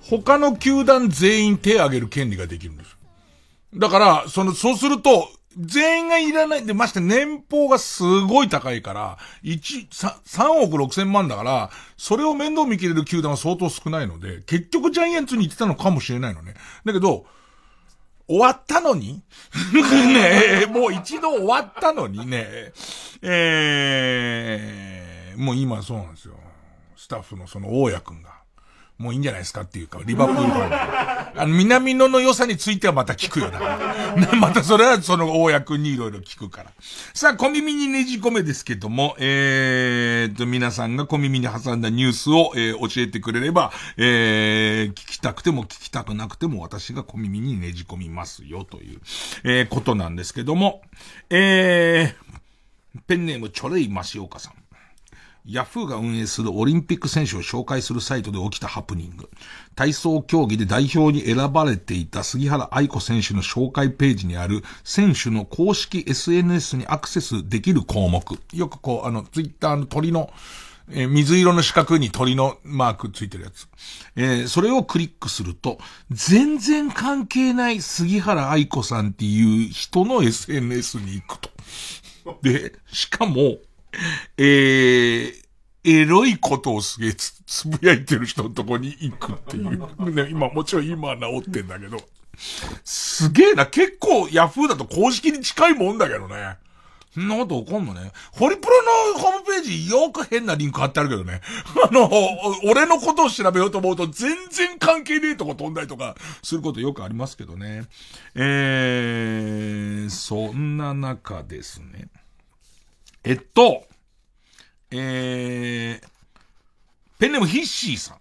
他の球団全員手を挙げる権利ができるんです。だから、その、そうすると、全員がいらない。で、まして年俸がすごい高いから、1、3, 億6千万だから、それを面倒見きれる球団は相当少ないので、結局ジャイアンツに行ってたのかもしれないのね。だけど、終わったのに？ねえ、もう一度終わったのにね、ええー、もう今そうなんですよ。スタッフのその大家くんが、もういいんじゃないですかっていうか、リバプールファン。あの、南野の良さについてはまた聞くよだから。[LAUGHS] ねまたそれはその大家くんにいろいろ聞くから。さあ、小耳にねじ込めですけども、えーと、皆さんが小耳に挟んだニュースを、えー教えてくれれば、えー、聞きたくても聞きたくなくても私が小耳にねじ込みますよという、えー、ことなんですけども、えー、ペンネームチョレイマシオカさん。ヤフーが運営するオリンピック選手を紹介するサイトで起きたハプニング。体操競技で代表に選ばれていた杉原愛子選手の紹介ページにある選手の公式 SNS にアクセスできる項目。よくこう、あの、ツイッターの鳥の、えー水色の四角に鳥のマークついてるやつ。えーそれをクリックすると、全然関係ない杉原愛子さんっていう人の SNS に行くと。で、しかも、えー、エロいことをすげえつつぶやいてる人のとこに行くっていう。[LAUGHS] ね、今、もちろん今は治ってんだけど。すげえな、結構ヤフーだと公式に近いもんだけどね。そんなこと起こんのね。ホリプロのホームページよく変なリンク貼ってあるけどね。[LAUGHS] あの、俺のことを調べようと思うと全然関係ねえとこ飛んだりとかすることよくありますけどね。えー、そんな中ですね。えっと、えー、ペンネームヒッシーさん。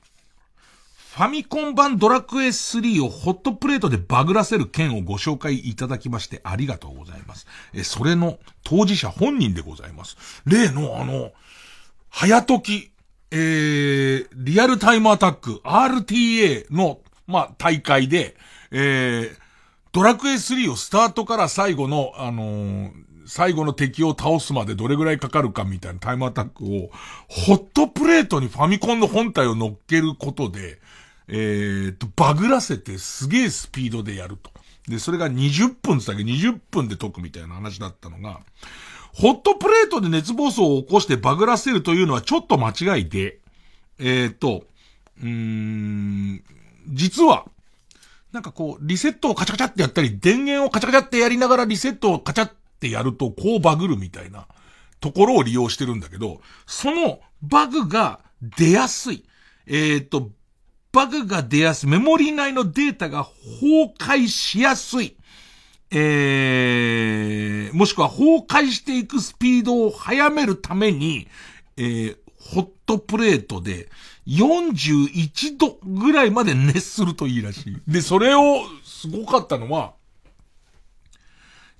ファミコン版ドラクエ3をホットプレートでバグらせる件をご紹介いただきましてありがとうございます。え、それの当事者本人でございます。例のあの、早時、えー、リアルタイムアタック、RTA の、まあ、大会で、えー、ドラクエ3をスタートから最後の、あのー最後の敵を倒すまでどれぐらいかかるかみたいなタイムアタックを、ホットプレートにファミコンの本体を乗っけることで、えー、と、バグらせてすげえスピードでやると。で、それが20分って言ったけ20分で解くみたいな話だったのが、ホットプレートで熱暴走を起こしてバグらせるというのはちょっと間違いで、えー、と、うーん、実は、なんかこう、リセットをカチャカチャってやったり、電源をカチャカチャってやりながらリセットをカチャっってやると、こうバグるみたいなところを利用してるんだけど、そのバグが出やすい。えっ、と、バグが出やすい。メモリ内のデータが崩壊しやすい。えー、もしくは崩壊していくスピードを速めるために、えー、ホットプレートで41度ぐらいまで熱するといいらしい。で、それを、すごかったのは、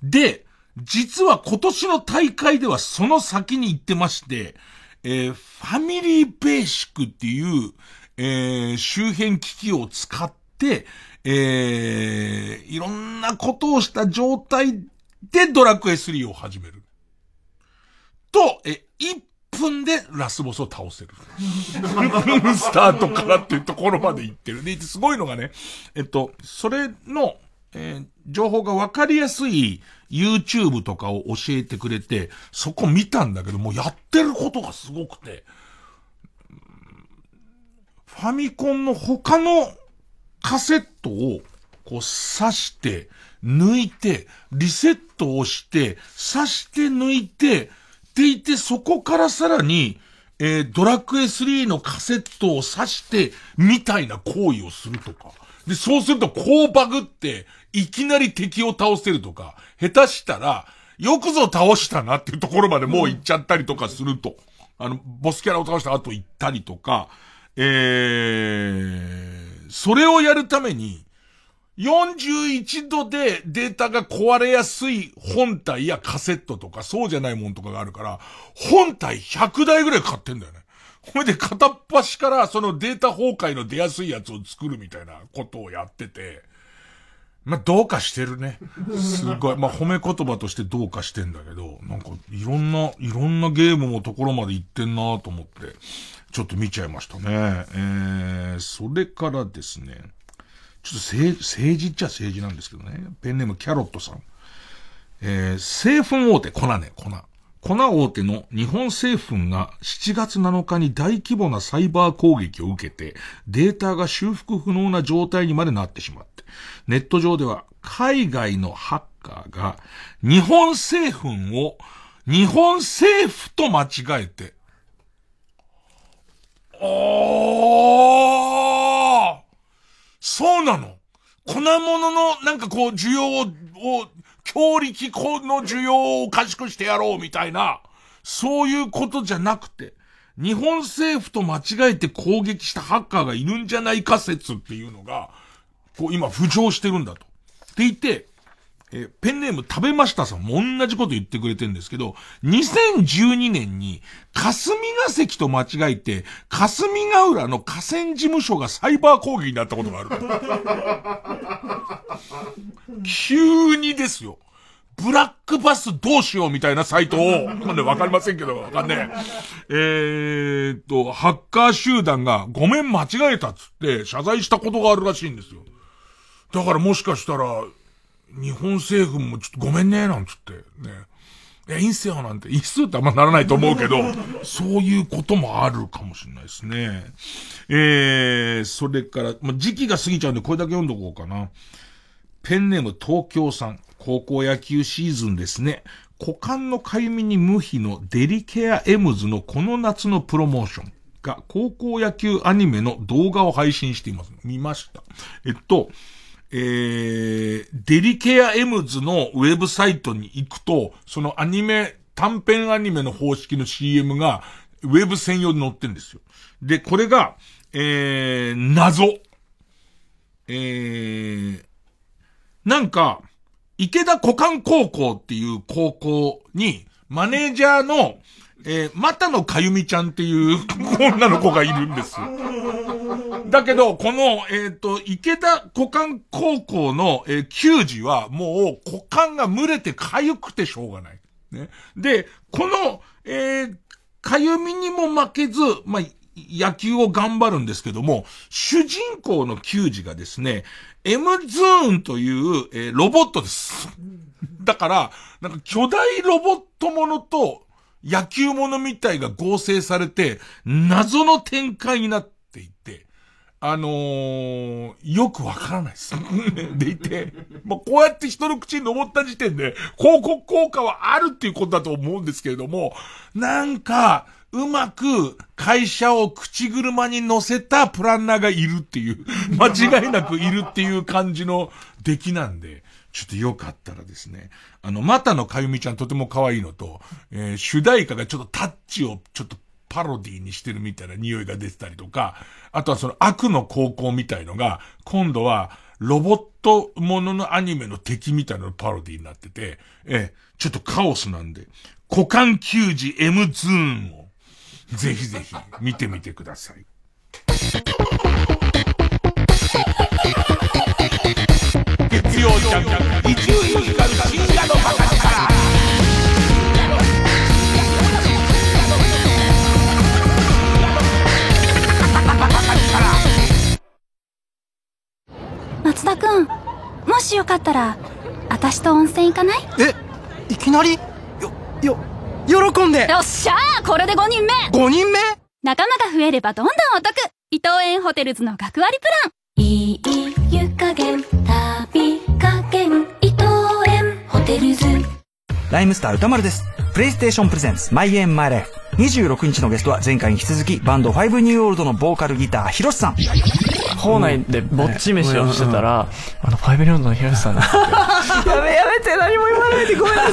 で、実は今年の大会ではその先に行ってまして、えー、ファミリーベーシックっていう、えー、周辺機器を使って、えー、いろんなことをした状態でドラクエ3を始める。と、え、1分でラスボスを倒せる。スタートからっていうところまで行ってる。で、すごいのがね、えっと、それの、えー、情報がわかりやすい YouTube とかを教えてくれて、そこ見たんだけど、もうやってることがすごくて、ファミコンの他のカセットをこう刺して、抜いて、リセットをして、刺して抜いて、でいて、そこからさらに、えー、ドラクエ3のカセットを刺して、みたいな行為をするとか。で、そうすると、こうバグって、いきなり敵を倒せるとか、下手したら、よくぞ倒したなっていうところまでもう行っちゃったりとかすると。あの、ボスキャラを倒した後行ったりとか、えー、それをやるために、41度でデータが壊れやすい本体やカセットとかそうじゃないもんとかがあるから、本体100台ぐらい買ってんだよね。ほいで片っ端からそのデータ崩壊の出やすいやつを作るみたいなことをやってて、まあ、どうかしてるね。すごい。まあ、褒め言葉としてどうかしてんだけど、なんか、いろんな、いろんなゲームもところまで行ってんなと思って、ちょっと見ちゃいましたね。えー、それからですね、ちょっと政政治っちゃ政治なんですけどね。ペンネームキャロットさん。えー、製粉大手、粉ね、粉。粉大手の日本製粉が7月7日に大規模なサイバー攻撃を受けて、データが修復不能な状態にまでなってしまって、ネット上では海外のハッカーが日本製粉を日本政府と間違えて、あー!そうなの？粉物のなんかこう需要を、強力の需要をおかしくしてやろうみたいな、そういうことじゃなくて、日本政府と間違えて攻撃したハッカーがいるんじゃないか説っていうのが、こう今浮上してるんだと。って言って、えー、ペンネーム食べましたさんも同じこと言ってくれてるんですけど、2012年に霞が関と間違えて、霞ヶ浦の河川事務所がサイバー攻撃になったことがある。急にですよ。ブラックバスどうしようみたいなサイトを、まだわかりませんけど、わかんねえ。えー、っと、ハッカー集団がごめん間違えたっつって謝罪したことがあるらしいんですよ。だからもしかしたら、日本政府もちょっとごめんね、なんつって、ね。え、いいんすよ、なんて。いいっすってあんまならないと思うけど、[LAUGHS] そういうこともあるかもしれないですね。えー、それから、まあ、時期が過ぎちゃうんでこれだけ読んどこうかな。ペンネーム東京さん。高校野球シーズンですね。股間のかゆみに無比のデリケアエムズのこの夏のプロモーションが高校野球アニメの動画を配信しています。見ました。えっと、えー、デリケアエムズのウェブサイトに行くと、そのアニメ、短編アニメの方式の CM が、ウェブ専用に載ってるんですよ。で、これが、えー、謎。えー、なんか、池田古館高校っていう高校に、マネージャーの、えー、またのかゆみちゃんっていう女の子がいるんですよ。だけど、この、えっ、ー、と、池田股間高校の、えー、球児は、もう、股間が蒸れて痒くてしょうがない。ね。で、この、えー、痒みにも負けず、まあ、野球を頑張るんですけども、主人公の球児がですね、M ズーンという、えー、ロボットです。だから、なんか巨大ロボットものと野球ものみたいが合成されて、謎の展開になってあのー、よくわからないです。[LAUGHS] でいて、まあ、こうやって人の口に登った時点で、広告効果はあるっていうことだと思うんですけれども、なんか、うまく会社を口車に乗せたプランナーがいるっていう、[LAUGHS] 間違いなくいるっていう感じの出来なんで、ちょっとよかったらですね、あの、またのかゆみちゃんとても可愛いのと、えー、主題歌がちょっとタッチをちょっとパロディにしてるみたいな匂いが出てたりとか、あとはその悪の高校みたいのが、今度はロボットもののアニメの敵みたいなのパロディになってて、え、ちょっとカオスなんで、股間球児 M ズーンを、ぜひぜひ見てみてください。月曜ジャンク、伊集院光深夜のバカもしよかったら私と温泉行かない？えいきなり？よよ喜んで。よっしゃーこれで5人目。5人目？仲間が増えればどんどんお得。伊藤園ホテルズの学割プラン。いい湯加減旅ライムスター歌丸です。プレイステーションプレゼンツマイエンマイライフ26日のゲストは前回に引き続きバンド5ニューオールドのボーカルギターヒロシさん。校内でぼっち飯をしてたら、あの、ファイブニューオールドのヒロシさんだって。[LAUGHS] やめやめて何も言わないでごめんなさい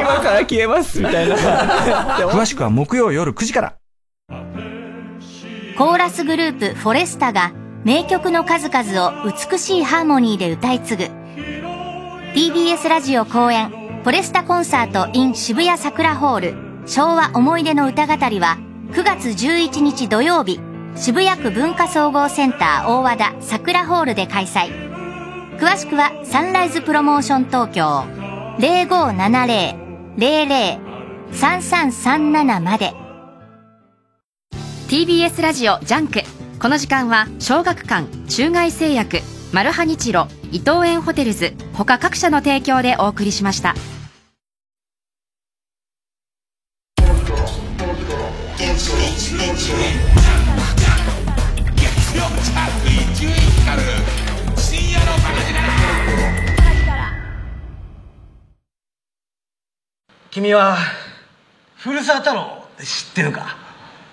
今から消えますみたいな。[LAUGHS] 詳しくは木曜夜9時から。コーラスグループフォレスタが名曲の数々を美しいハーモニーで歌い継ぐ。TBS ラジオ公演フォレスタコンサート in 渋谷桜ホール。昭和思い出の歌語りは9月11日土曜日渋谷区文化総合センター大和田桜ホールで開催。詳しくはサンライズプロモーション東京0570-00-3337まで。TBS ラジオジャンク。この時間は小学館中外製薬。マルハニチロ伊藤園ホテルズ他各社の提供でお送りしました。君は古澤太郎って知ってるか？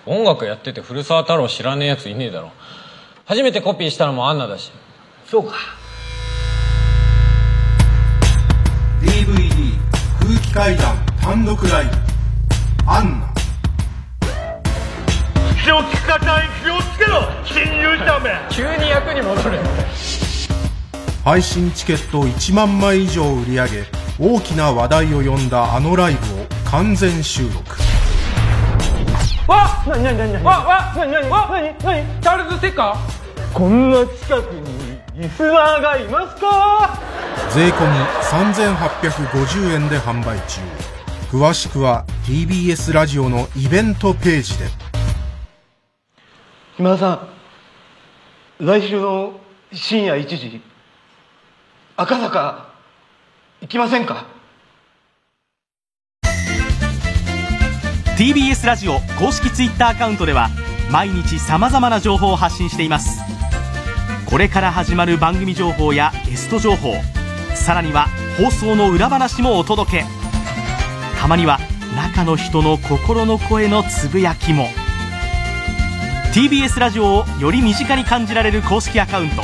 音楽やってて古澤太郎知らねえやついねえだろ。初めてコピーしたのもアンナだしそうか。DVD 空気階段単独ライブアンナ。気をつけろ侵入者め。急に役に戻る。配信チケット1万枚以上売り上げ大きな話題を呼んだあのライブを完全収録。わなになになにわわなになにわなになにチャールズ・ッカーこんな近くにリスナーがいますか？税込3850円で販売中。詳しくは TBS ラジオのイベントページで。今田さん来週の深夜1時赤坂行きませんか？TBS ラジオ公式 Twitter アカウントでは毎日さまざまな情報を発信していますこれから始まる番組情報やゲスト情報さらには放送の裏話もお届け。たまには中の人の心の声のつぶやきも。TBS ラジオをより身近に感じられる公式アカウント。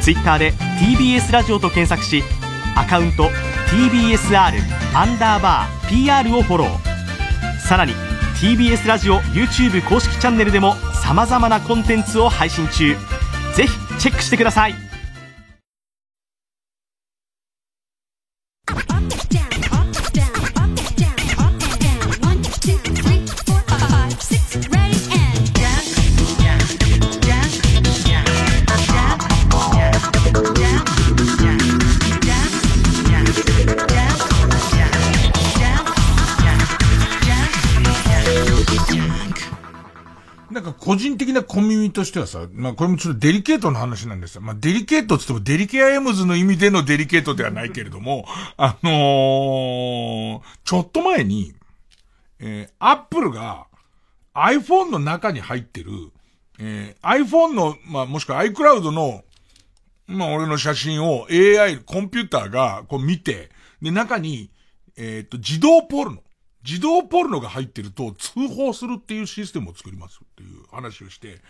Twitter で TBS ラジオと検索しアカウント TBSR アンダーバー PR をフォロー。さらに TBS ラジオ YouTube 公式チャンネルでもさまざまなコンテンツを配信中。ぜひチェックしてください。なんか個人的な小耳としてはさ、まあこれもちょっとデリケートな話なんですよ。まあデリケートって言ってもデリケアエムズの意味でのデリケートではないけれども、[LAUGHS] あのー、ちょっと前に、えー、アップルが iPhone の中に入ってる、えー、iPhone の、まあ、もしくは iCloud の、まあ、俺の写真を AI、コンピューターがこう見て、で、中に、えっ、と、自動ポルノ。自動ポルノが入ってると通報するっていうシステムを作りますっていう話をして、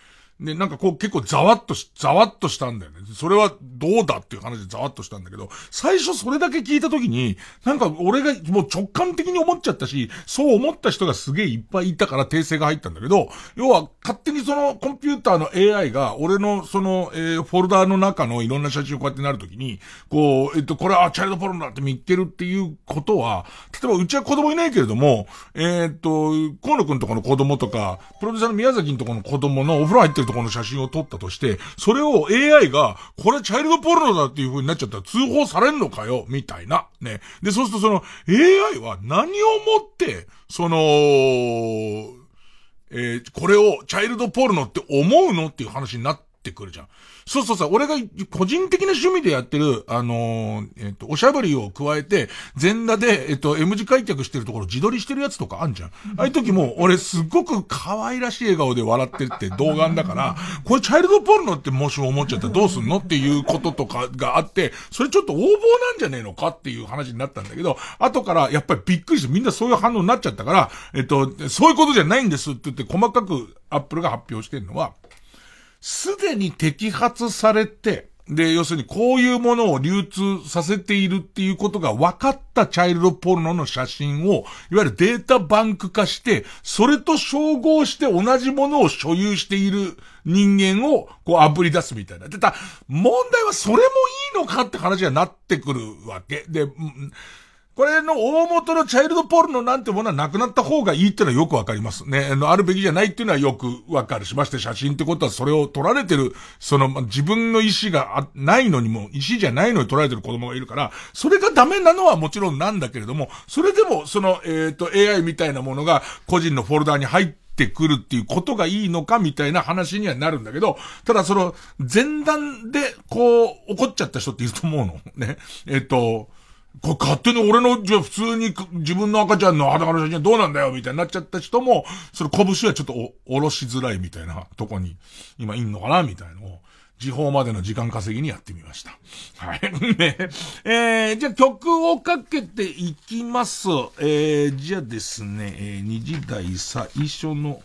で、なんかこう結構ざわっとし、ざわっとしたんだよね。それはどうだっていう話でざわっとしたんだけど、最初それだけ聞いた時に、なんか俺がもう直感的に思っちゃったし、そう思った人がすげえいっぱいいたから訂正が入ったんだけど、要は勝手にそのコンピューターの AI が俺のその、えー、フォルダーの中のいろんな写真をこうやってなる時に、こう、えっと、これはチャイルドポルノだって見っけるっていうことは、例えばうちは子供いないけれども、えー、っと、河野くんとこの子供とか、プロデューサーの宮崎のとこの子供のお風呂入ってるところの写真を撮ったとして、それを AI が、これチャイルドポルノだっていう風になっちゃったら通報されんのかよ、みたいな。ね。で、そうするとその AI は何をもって、その、えー、これをチャイルドポルノって思うのっていう話になってくるじゃん。そうそうそう、俺が個人的な趣味でやってる、あのー、えっ、と、おしゃべりを加えて、全裸で、えっ、と、M 字開脚してるところ自撮りしてるやつとかあんじゃん。ああいう時も、俺すっごく可愛らしい笑顔で笑ってって動画だから、これチャイルドポルノってもし思っちゃったらどうすんのっていうこととかがあって、それちょっと横暴なんじゃねえのかっていう話になったんだけど、後からやっぱりびっくりしてみんなそういう反応になっちゃったから、えっと、そういうことじゃないんですって言って細かくアップルが発表してるのは、すでに摘発されて、で、要するにこういうものを流通させているっていうことが分かったチャイルドポルノの写真を、いわゆるデータバンク化して、それと照合して同じものを所有している人間をこう炙り出すみたいな。で、た、問題はそれもいいのかって話になってくるわけ。で、これの大元のチャイルドポールノなんてものはなくなった方がいいってのはよくわかりますね。あの、あるべきじゃないっていうのはよくわかるしまして写真ってことはそれを撮られてる、その、自分の意思がないのにも、意思じゃないのに撮られてる子供がいるから、それがダメなのはもちろんなんだけれども、それでも、その、えっ、ー、と、AI みたいなものが個人のフォルダーに入って、てくるっていうことがいいのかみたいな話にはなるんだけど、ただその、前段で、こう、怒っちゃった人っていると思うの。ね。えっ、と、これ勝手に俺の、じゃ普通に自分の赤ちゃんの裸の写真どうなんだよみたいになっちゃった人も、それ拳はちょっとお、おろしづらいみたいなとこに今いんのかなみたいのを、時報までの時間稼ぎにやってみました。はい。[LAUGHS] ね。えー、じゃあ曲をかけていきます。えー、じゃあですね、えー、二時代最初の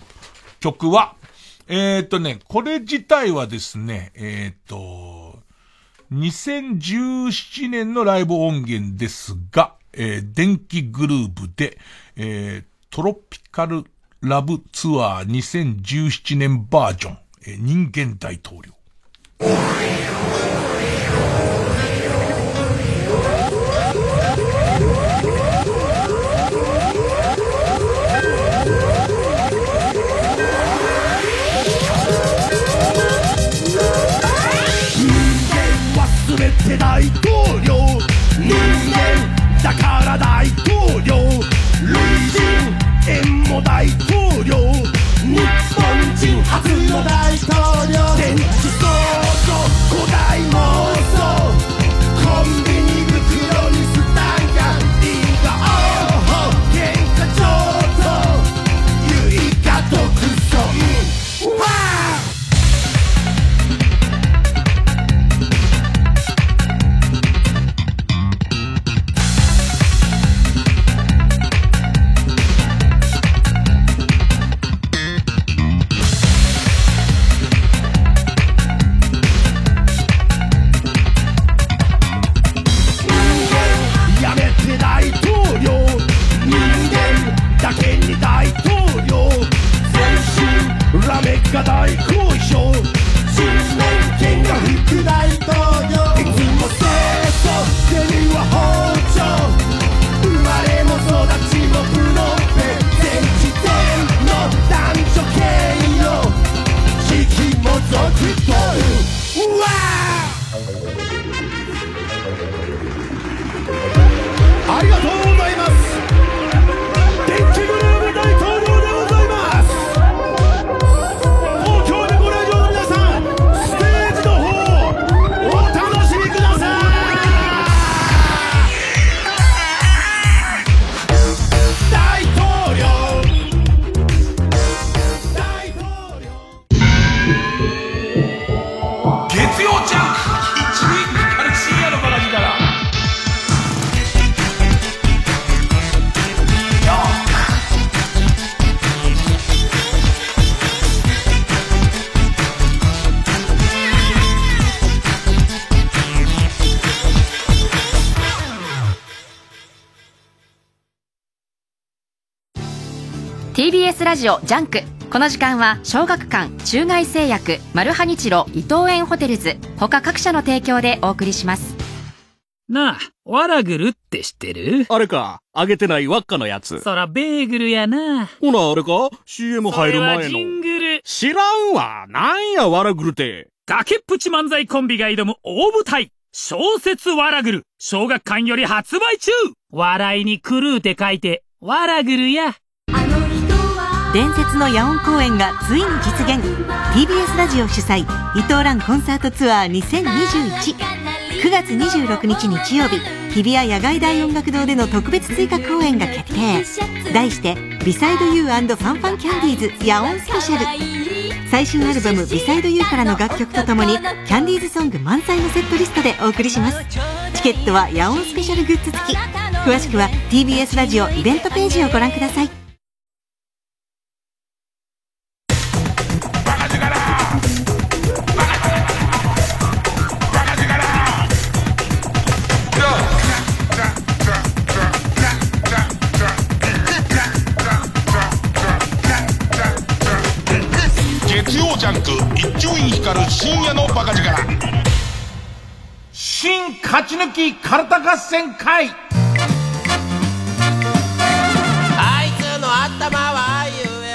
曲は、えー、っとね、これ自体はですね、えー、っと、2017年のライブ音源ですが、えー、電気グルーブで、えー、トロピカルラブツアー2017年バージョン、えー、人間大統領。忘れて大統領人間だから大統領。類人縁も大統領日本人初の大統領。電気ソード古代も。が大好評。新年権が副大統領いつも清楚手には包丁。生まれも育ちもプロペ全時点の男女系よ。時期も続投うわありがとうございます。ラジオジャンクこの時間は小学館中外製薬マルハニチロ伊藤園ホテルズ他各社の提供でお送りしますなあ、ワラグルって知ってる？あれか、揚げてない輪っかのやつ。そら、ベーグルやな。ほな、あれか ?CM 入る前の。ジングル。知らんわ。なんや、ワラグルって。崖っぷち漫才コンビが挑む大舞台。小説ワラグル。小学館より発売中笑いに狂うて書いて、ワラグルや。伝説の野音公演がついに実現。TBS ラジオ主催伊藤蘭コンサートツアー20219月26日日曜日日比谷野外大音楽堂での特別追加公演が決定。題して「ビサイドユーファンファンキャンディーズ野音スペシャル」最新アルバム「ビサイドユーからの楽曲とともにキャンディーズソング満載のセットリストでお送りします。チケットは野音スペシャルグッズ付き。詳しくは TBS ラジオイベントページをご覧ください。ジャンク一丁院光る深夜のバカ力。新勝ち抜きカルタ合戦会。あいつの頭は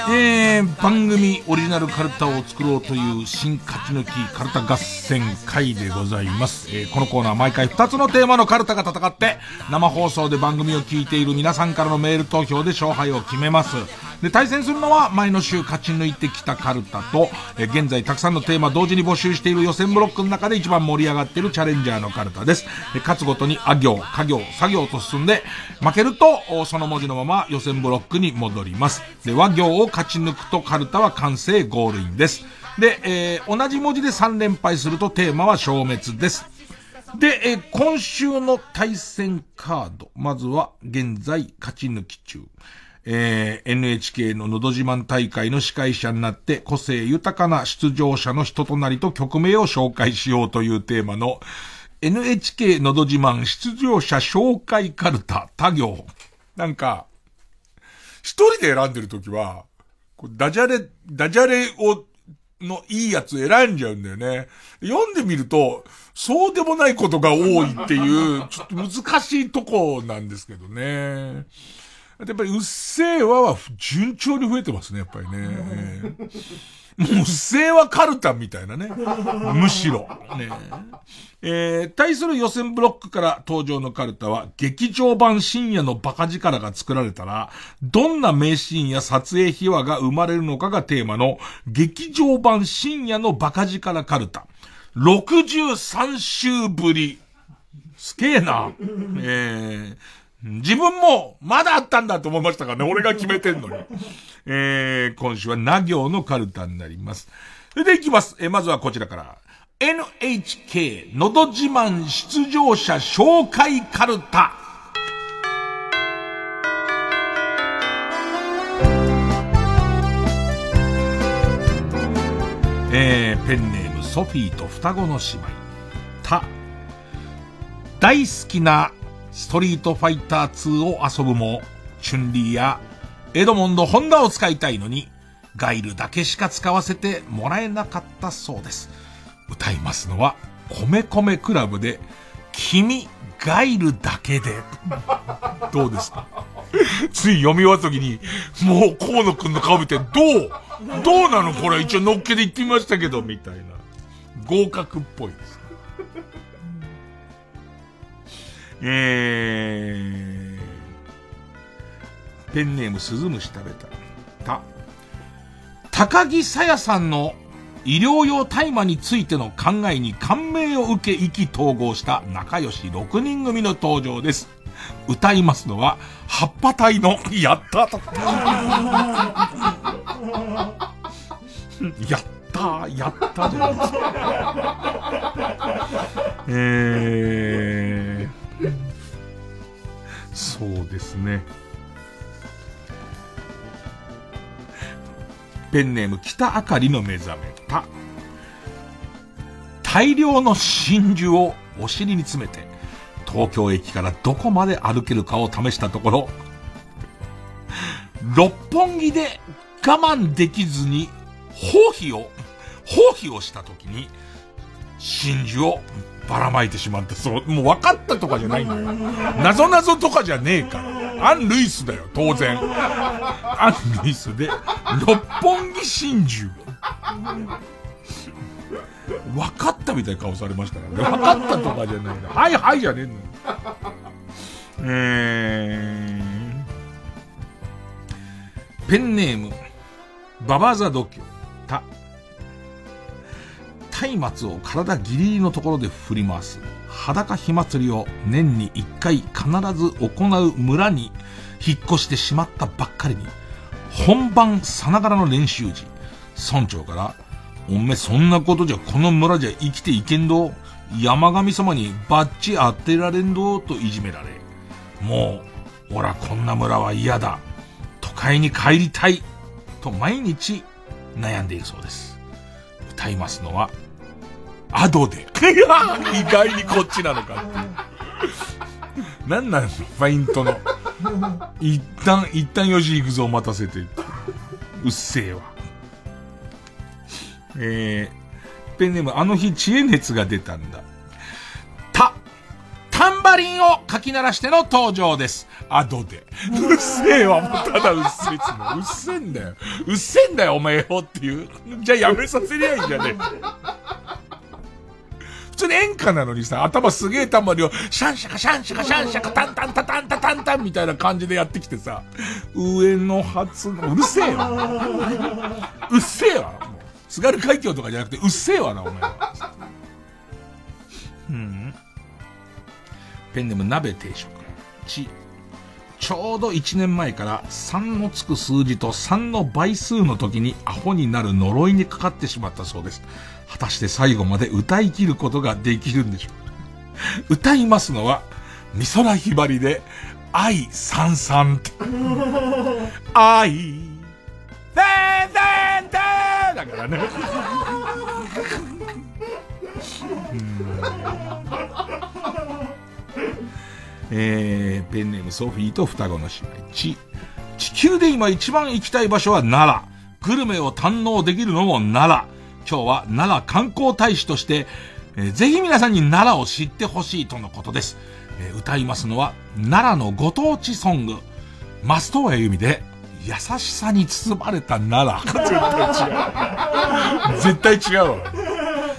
えー、番組オリジナルカルタを作ろうという新勝ち抜きカルタ合戦会でございます。えーこのコーナー毎回2つのテーマのカルタが戦って、生放送で番組を聞いている皆さんからのメール投票で勝敗を決めます。で、対戦するのは前の週勝ち抜いてきたカルタと、えー現在たくさんのテーマ同時に募集している予選ブロックの中で一番盛り上がっているチャレンジャーのカルタです。で勝つごとにあ行、家行、作業と進んで、負けると、その文字のまま予選ブロックに戻ります。で、和行を勝勝ち抜くとカルタは完成ゴールインです。で、えー同じ文字で3連敗するとテーマは消滅です。で、えー今週の対戦カード。まずは、現在、勝ち抜き中。えー NHK ののど自慢大会の司会者になって、個性豊かな出場者の人となりと曲名を紹介しようというテーマの、NHK のど自慢出場者紹介カルタ、他行。なんか、一人で選んでるときは、ダジャレ、ダジャレを、のいいやつ選んじゃうんだよね。読んでみると、そうでもないことが多いっていう、ちょっと難しいとこなんですけどね。やっぱり、うっせぇわは順調に増えてますね、やっぱりね。ええもう、うっせぇわカルタみたいなね。[LAUGHS] むしろ。ねえー対する予選ブロックから登場のカルタは、劇場版深夜のバカ力が作られたら、どんな名シーンや撮影秘話が生まれるのかがテーマの、劇場版深夜のバカ力カルタ。63週ぶり。すげえな。えー自分も、まだあったんだと思いましたからね。俺が決めてんのに。[LAUGHS] えー、今週は、な行のカルタになります。それでいきます。えーまずはこちらから。NHK のど自慢出場者紹介カルタ。えー、ペンネームソフィーと双子の姉妹。た。大好きなストリートファイター2を遊ぶも、チュンリーやエドモンド・ホンダを使いたいのに、ガイルだけしか使わせてもらえなかったそうです。歌いますのは、米米クラブで、君、ガイルだけで。どうですかつい読み終わった時に、もう河野くんの顔見て、どう？どうなのこれ？一応乗っけで言ってみましたけど、みたいな。合格っぽいです。えー、ペンネーム鈴虫食べた。た。高木さやさんの医療用大麻についての考えに感銘を受け意気投合した仲良し6人組の登場です。歌いますのは、葉っぱ隊のやったと。[LAUGHS] やったやったじゃないですか。えー、そうですね。ペンネーム北あかりの目覚めた。大量の真珠をお尻に詰めて、東京駅からどこまで歩けるかを試したところ、六本木で我慢できずに、放棄を、放棄をした時に、真珠をばらまいてしまった。そう、もう分かったとかじゃないんだよ。謎謎とかじゃねえから。アン・ルイスだよ、当然。アン・ルイスで、六本木真珠。分かったみたいな顔されましたからね。分かったとかじゃないんだ。はいはいじゃねえんだよ。えー、ペンネーム、ババザ度胸、た、松明を体ギリギリのところで振り回す。裸火祭りを年に一回必ず行う村に引っ越してしまったばっかりに、本番さながらの練習時、村長から、おめそんなことじゃこの村じゃ生きていけんど、山神様にバッチ当てられんどといじめられ、もう、俺はこんな村は嫌だ。都会に帰りたい。と毎日悩んでいるそうです。歌いますのは、アドで。[LAUGHS] 意外にこっちなのかっていう。何なんファイントの。一旦、一旦吉幾三を待たせて。うっせえわ。えー、ペンネーム、あの日知恵熱が出たんだ。た、タンバリンをかき鳴らしての登場です。アドで。うっせえわ、もうただうっせえつの。うっせえんだよ。うっせえんだよ、お前よっていう。じゃあやめさせりゃいいんじゃねえ。通に演歌なのにさ、頭すげえたまりを、シャンシャカシャンシャカシャンシャカタンタンタタンタタンタンみたいな感じでやってきてさ、上の発うるせえわ。うっせえわ。もう津軽海峡とかじゃなくて、うっせえわな、お前は。うん。ペンネーム鍋定食。ち。ちょうど1年前から3のつく数字と3の倍数の時にアホになる呪いにかかってしまったそうです。果たして最後まで歌い切ることができるんでしょう。歌いますのは、美空ひばりで、愛三三って。愛、でんでんでんだからね。[LAUGHS] えー、ペンネームソフィーと双子の姉妹。地。地球で今一番行きたい場所は奈良。グルメを堪能できるのも奈良。今日は奈良観光大使として、えー、ぜひ皆さんに奈良を知ってほしいとのことです。えー、歌いますのは、奈良のご当地ソング、松任谷由実で、優しさに包まれた奈良。絶対違う。絶対違うわ。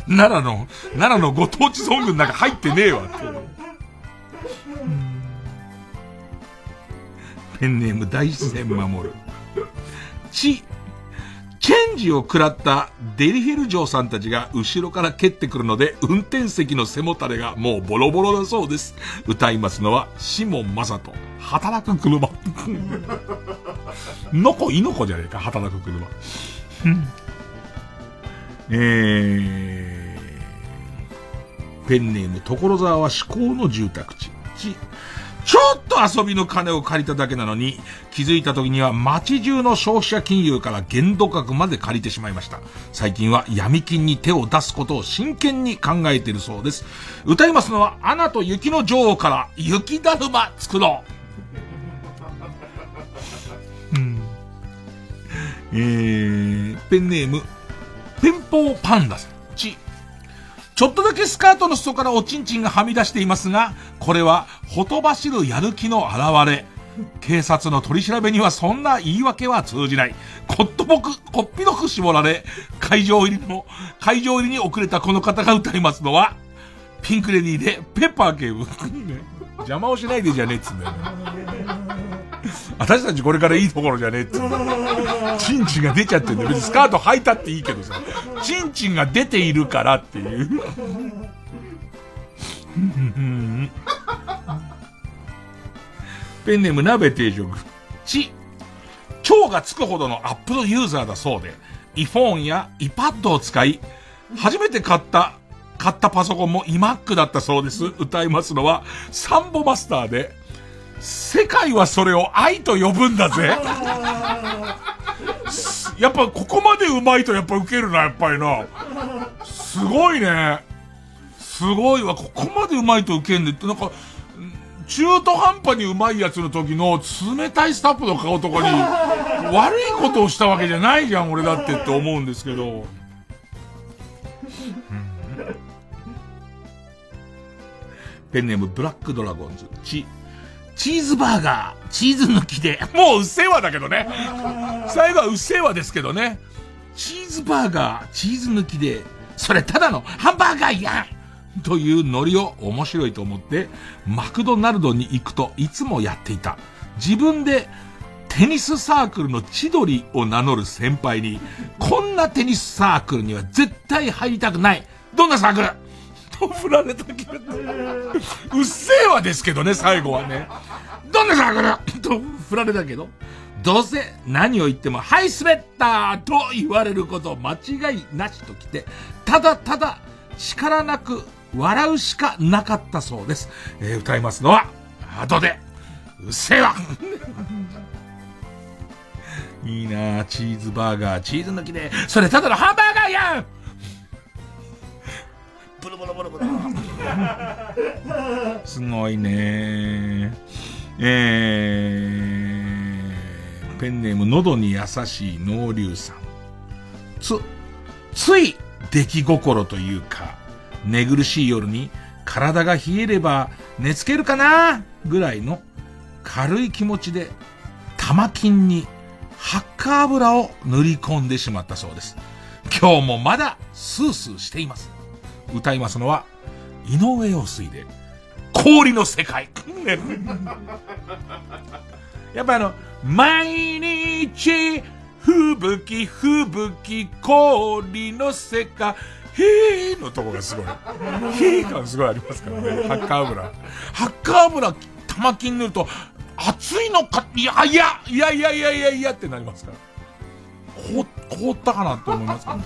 奈良の、奈良のご当地ソングの中入ってねえわ。ペンネーム大自然守る。ち、チェンジを食らったデリヘル嬢さんたちが後ろから蹴ってくるので、運転席の背もたれがもうボロボロだそうです。歌いますのは、シモン・マサト、働く車。[LAUGHS] のこ、いのこじゃねえか、働く車。えー、ペンネーム、所沢は至高の住宅地。ち、ちょっと遊びの金を借りただけなのに、気づいた時には街中の消費者金融から限度額まで借りてしまいました。最近は闇金に手を出すことを真剣に考えているそうです。歌いますのは、アナと雪の女王から雪だるま作ろう。[LAUGHS] うん。えー、ペンネーム、ペンポーパンダさん。ち、ょっとだけスカートの裾からおちんちんがはみ出していますが、これは、ほとばしるやる気の表れ。警察の取り調べにはそんな言い訳は通じない。こっとぼく、こっぴどく絞られ、会場入りの、会場入りに遅れたこの方が歌いますのは、ピンクレディーでペッパー警部。邪魔をしないでじゃねえっつんだよね。私たちこれからいいところじゃねえって。チンチンが出ちゃってんだよ。別にスカート履いたっていいけどさ。チンチンが出ているからっていう。ペンネーム鍋定食。ち、腸がつくほどのアップルユーザーだそうで、iPhone や iPad を使い、初めて買った、買ったパソコンも iMac だったそうです。歌いますのは、サンボマスターで、世界はそれを愛と呼ぶんだぜ。やっぱここまでうまいとやっぱ受けるな、やっぱりな。すごいね。すごいわ。ここまでうまいと受けんでって、なんか、中途半端にうまいやつの時の冷たいスタッフの顔とかに、悪いことをしたわけじゃないじゃん、俺だってって思うんですけど。ペンネームブラックドラゴンズ。チ、チーズバーガー、チーズ抜きで。もううっせぇわだけどね。最後はうっせぇわですけどね。チーズバーガー、チーズ抜きで。それただのハンバーガーやんというノリを面白いと思って、マクドナルドに行くといつもやっていた。自分でテニスサークルの千鳥を名乗る先輩に、こんなテニスサークルには絶対入りたくない。どんなサークル？と振られたけど、うっせぇわですけどね、最後はね。どんなサークルと振られたけど、どうせ何を言っても、はい、滑ったと言われること間違いなしときて、ただただ力なく笑うしかなかったそうです。えー、歌いますのは、後で、うっせぇわ。いいなチーズバーガー、チーズ抜きで、それただのハンバーガーやんブルブルブルブル。すごいねえー、ペンネーム喉に優しい農流さん。つ、つい出来心というか、寝苦しい夜に体が冷えれば寝つけるかなぐらいの軽い気持ちで玉金にハッカー油を塗り込んでしまったそうです。今日もまだスースーしています。歌いますのは、井上陽水で、氷の世界。[LAUGHS] やっぱあの、毎日、吹雪吹雪氷の世界、へーのとこがすごい。へー感すごいありますからね。ハッカー油。ハッカー油、玉金塗ると、熱いのか、いや、いや、いやいやいやいやいやってなりますから。凍、凍ったかなって思いますけど、ね、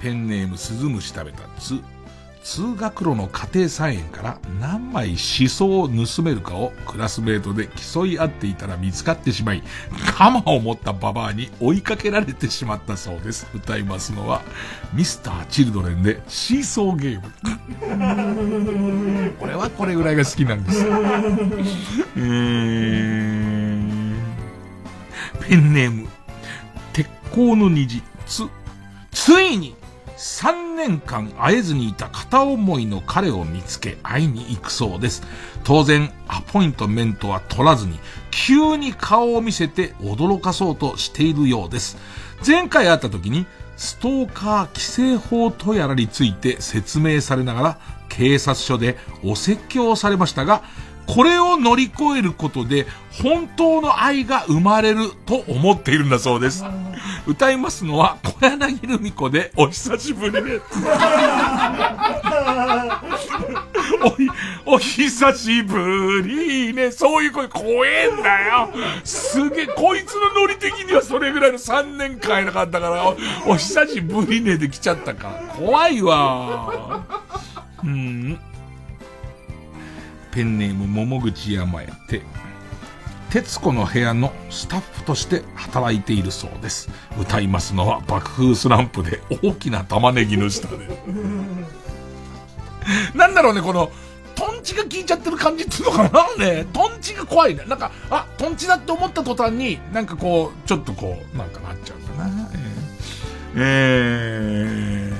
ペンネームスズムシ食べたつ、通学路の家庭菜園から何枚シソを盗めるかをクラスメートで競い合っていたら見つかってしまい、鎌を持ったババアに追いかけられてしまったそうです。歌いますのは、ミスター・チルドレンでシーソーゲーム。[LAUGHS] 俺はこれぐらいが好きなんです。えー、ペンネーム、鉄鋼の虹、つ、ついに3年間会えずにいた片思いの彼を見つけ会いに行くそうです。当然、アポイントメントは取らずに、急に顔を見せて驚かそうとしているようです。前回会った時に、ストーカー規制法とやらについて説明されながら、警察署でお説教されましたが、これを乗り越えることで本当の愛が生まれると思っているんだそうです。歌いますのは小柳ルミ子でお久しぶりです。[LAUGHS] お、お久しぶりね。そういう声怖えんだよ。すげえ、こいつのノリ的にはそれぐらいの3年間いなかったから、お、お久しぶりねで来ちゃったか。怖いわ。うん。ペンネーム桃口山へて、徹子の部屋のスタッフとして働いているそうです。歌いますのは爆風スランプで大きな玉ねぎの下で。なんだろうね、この、トンチが効いちゃってる感じっていうのかなね、トンチが怖いね。なんか、あ、トンチだって思った途端に、なんかこう、ちょっとこう、なんかなっちゃうんだな。えー、えー、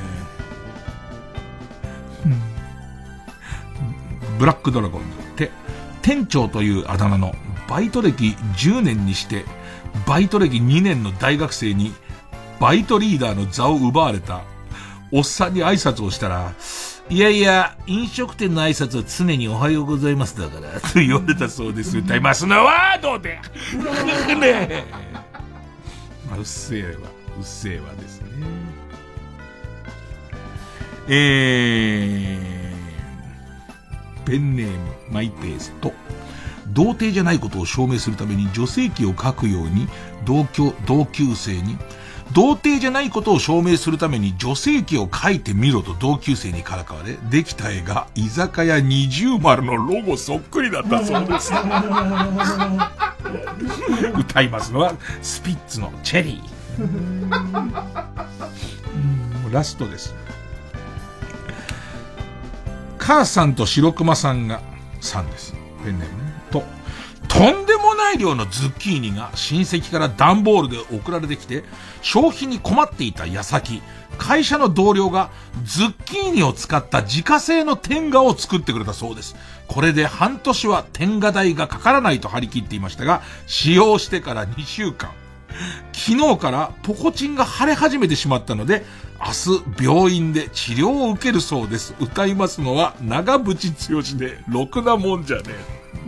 ブラックドラゴンズって、店長というあだ名のバイト歴10年にして、バイト歴2年の大学生に、バイトリーダーの座を奪われた、おっさんに挨拶をしたら、いやいや、飲食店の挨拶は常におはようございますだから、と言われたそうです。歌いますのは、どうで？[LAUGHS] ねまあ、うっせえわ、うっせえわですね。えー、ペンネーム、マイペースと、童貞じゃないことを証明するために女性器を書くように同居、同級生に、童貞じゃないことを証明するために女性器を書いてみろと同級生にからかわれ、できた絵が居酒屋二重丸のロゴそっくりだったそうです。[LAUGHS] 歌いますのはスピッツのチェリー。[LAUGHS] ラストです。母さんと白熊さんが、さんです。ペンネームね。と、とんでもない量のズッキーニが親戚から段ボールで送られてきて、消費に困っていた矢先、会社の同僚がズッキーニを使った自家製の天下を作ってくれたそうです。これで半年は天下代がかからないと張り切っていましたが、使用してから2週間。昨日からポコチンが腫れ始めてしまったので、明日病院で治療を受けるそうです。歌いますのは長渕剛で、ろくなもんじゃねえ。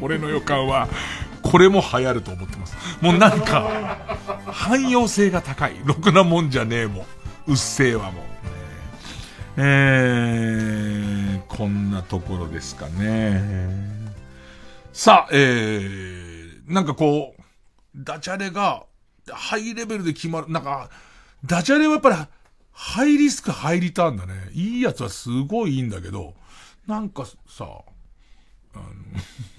俺の予感は、これも流行ると思ってます。もうなんか、汎用性が高い。ろくなもんじゃねえもん。うっせえわもう。えー、こんなところですかね。さあ、えー、なんかこう、ダジャレが、ハイレベルで決まる、なんか、ダジャレはやっぱり、ハイリスクハイリターンだね。いいやつはすごいいいんだけど、なんかさ、あの、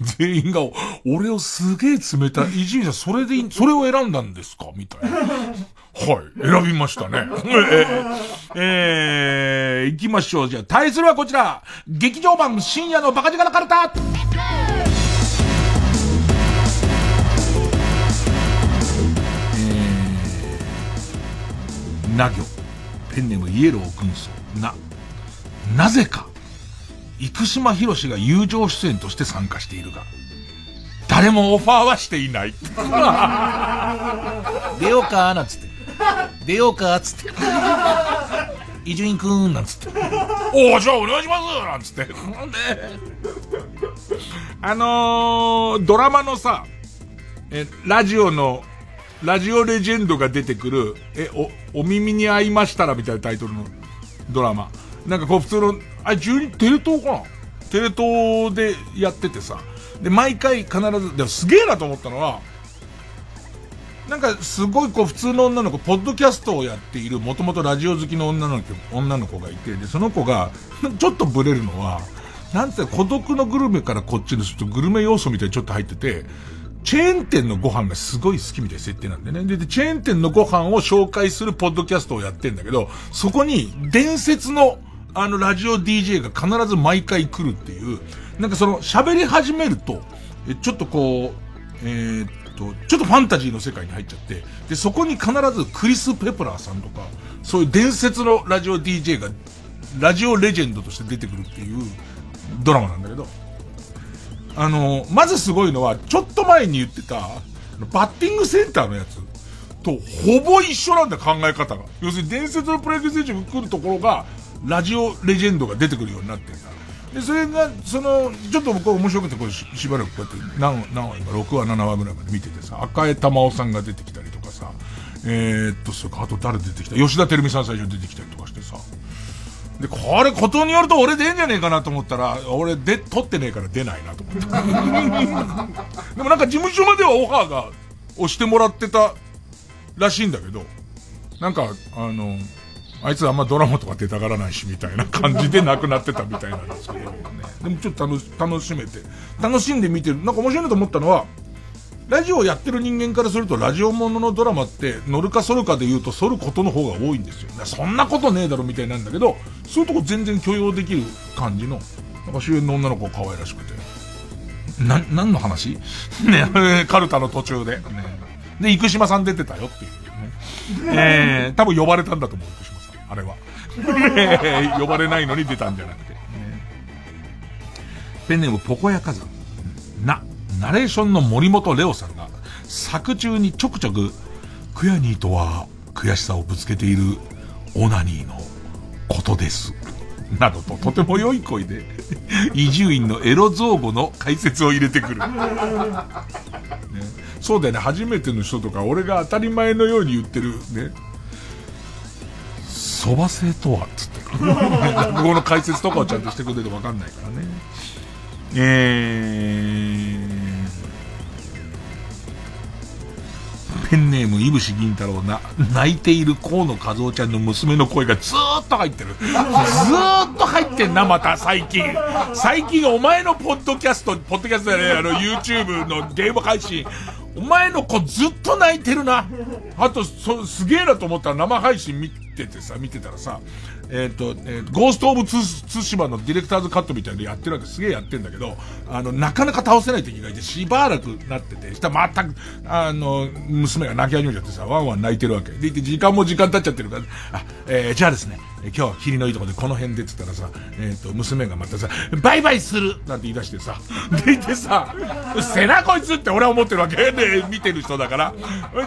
[LAUGHS] 全員が、俺をすげえ冷たい、伊集院さん、それでいい、それを選んだんですか？みたいな。はい、選びましたね。えー、えー、行きましょう。じゃあ、対するはこちら。劇場版深夜のバカ力カルタな行。ペンネームイエロー軍曹。な、なぜか、生島博士が友情出演として参加しているが、誰もオファーはしていない。[LAUGHS] 出ようかなんつって。出ようかつって。伊集院くんなんつって。おお、じゃあお願いしますなんつって。あのー、ドラマのさ、え、ラジオの、ラジオレジェンドが出てくる、え、お、お耳に合いましたらみたいなタイトルのドラマ。なんかこう普通の、あ、12、テレ東かな？テレ東でやっててさ。で、毎回必ず、でもすげえなと思ったのは、なんかすごいこう普通の女の子、ポッドキャストをやっている、もともとラジオ好きの女の子、女の子がいて、で、その子が、ちょっとブレるのは、なんて孤独のグルメからこっちにするとグルメ要素みたいにちょっと入ってて、チェーン店のご飯がすごい好きみたいな設定なんでね。で、チェーン店のご飯を紹介するポッドキャストをやってんだけど、そこに伝説のあのラジオ DJ が必ず毎回来るっていう、なんかその喋り始めると、えちょっとこう、えー、っと、ちょっとファンタジーの世界に入っちゃって、で、そこに必ずクリス・ペプラーさんとか、そういう伝説のラジオ DJ が、ラジオレジェンドとして出てくるっていうドラマなんだけど、あの、まずすごいのは、ちょっと前に言ってた、バッティングセンターのやつとほぼ一緒なんだ考え方が。要するに伝説のプロ野球選手が来るところが、ラジオレジェンドが出てくるようになってんだ。で、それが、その、ちょっと僕は面白くて、これしばらくこうやって、何、何話今、6話、7話ぐらいまで見ててさ、赤江玉緒さんが出てきたりとかさ、えー、っと、それか、あと誰出てきた？吉田照美さん最初出てきたりとか、で、これ、ことによると俺出んじゃねえかなと思ったら、俺で、撮ってねえから出ないなと思って。[LAUGHS] でもなんか事務所まではオファーが押してもらってたらしいんだけど、なんか、あの、あいつあんまドラマとか出たがらないし、みたいな感じで亡くなってたみたいなんですけどね。でもちょっと楽し、楽しめて、楽しんで見てる。なんか面白いなと思ったのは、ラジオをやってる人間からすると、ラジオもののドラマって、乗るか反るかで言うと、反ることの方が多いんですよ。そんなことねえだろみたいなんだけど、そういうとこ全然許容できる感じの、なんか主演の女の子が可愛らしくて。な、何の話？[LAUGHS] ね、カルタの途中で。ね、で、生島さん出てたよっていうね。[LAUGHS] えー、多分呼ばれたんだと思う、生島さん。あれは。[LAUGHS] 呼ばれないのに出たんじゃなくて。ね、ペンネームポコヤ火山。な、ナレーションの森本レオさんが、作中にちょくちょく、クヤニーとは悔しさをぶつけているオナニーのことです。などと、とても良い声で、伊集院のエロ造語の解説を入れてくる。[LAUGHS] ね、そうだよね、初めての人とか、俺が当たり前のように言ってる、ね。蕎麦製とはつって。この解説とかをちゃんとしてくれるとわかんないからね。えー、ペンネーム、いぶし銀太郎な、泣いている河野和夫ちゃんの娘の声がずーっと入ってる。ずーっと入ってんな、また、最近。最近、お前のポッドキャスト、ポッドキャストじゃねえ、あの、YouTube のゲーム配信、お前の子ずっと泣いてるな。あと、そ、すげえなと思ったら生配信見、ててさ、見てたらさ、えっ、ー、と、えー、ゴースト・オブ・ツツシマのディレクターズカットみたいなのやってるわけすげえやってんだけど、あの、なかなか倒せない敵がいて、しばらくなってて、したら全く、あの、娘が泣き始めちゃってさ、ワンワン泣いてるわけ。でいて、時間も時間経っちゃってるから、あ、えー、じゃあですね、今日、霧のいいとこでこの辺でっつったらさ、えっ、ー、と、娘がまたさ、バイバイするなんて言い出してさ、[LAUGHS] でいてさ、せなこいつって俺は思ってるわけで、見てる人だから。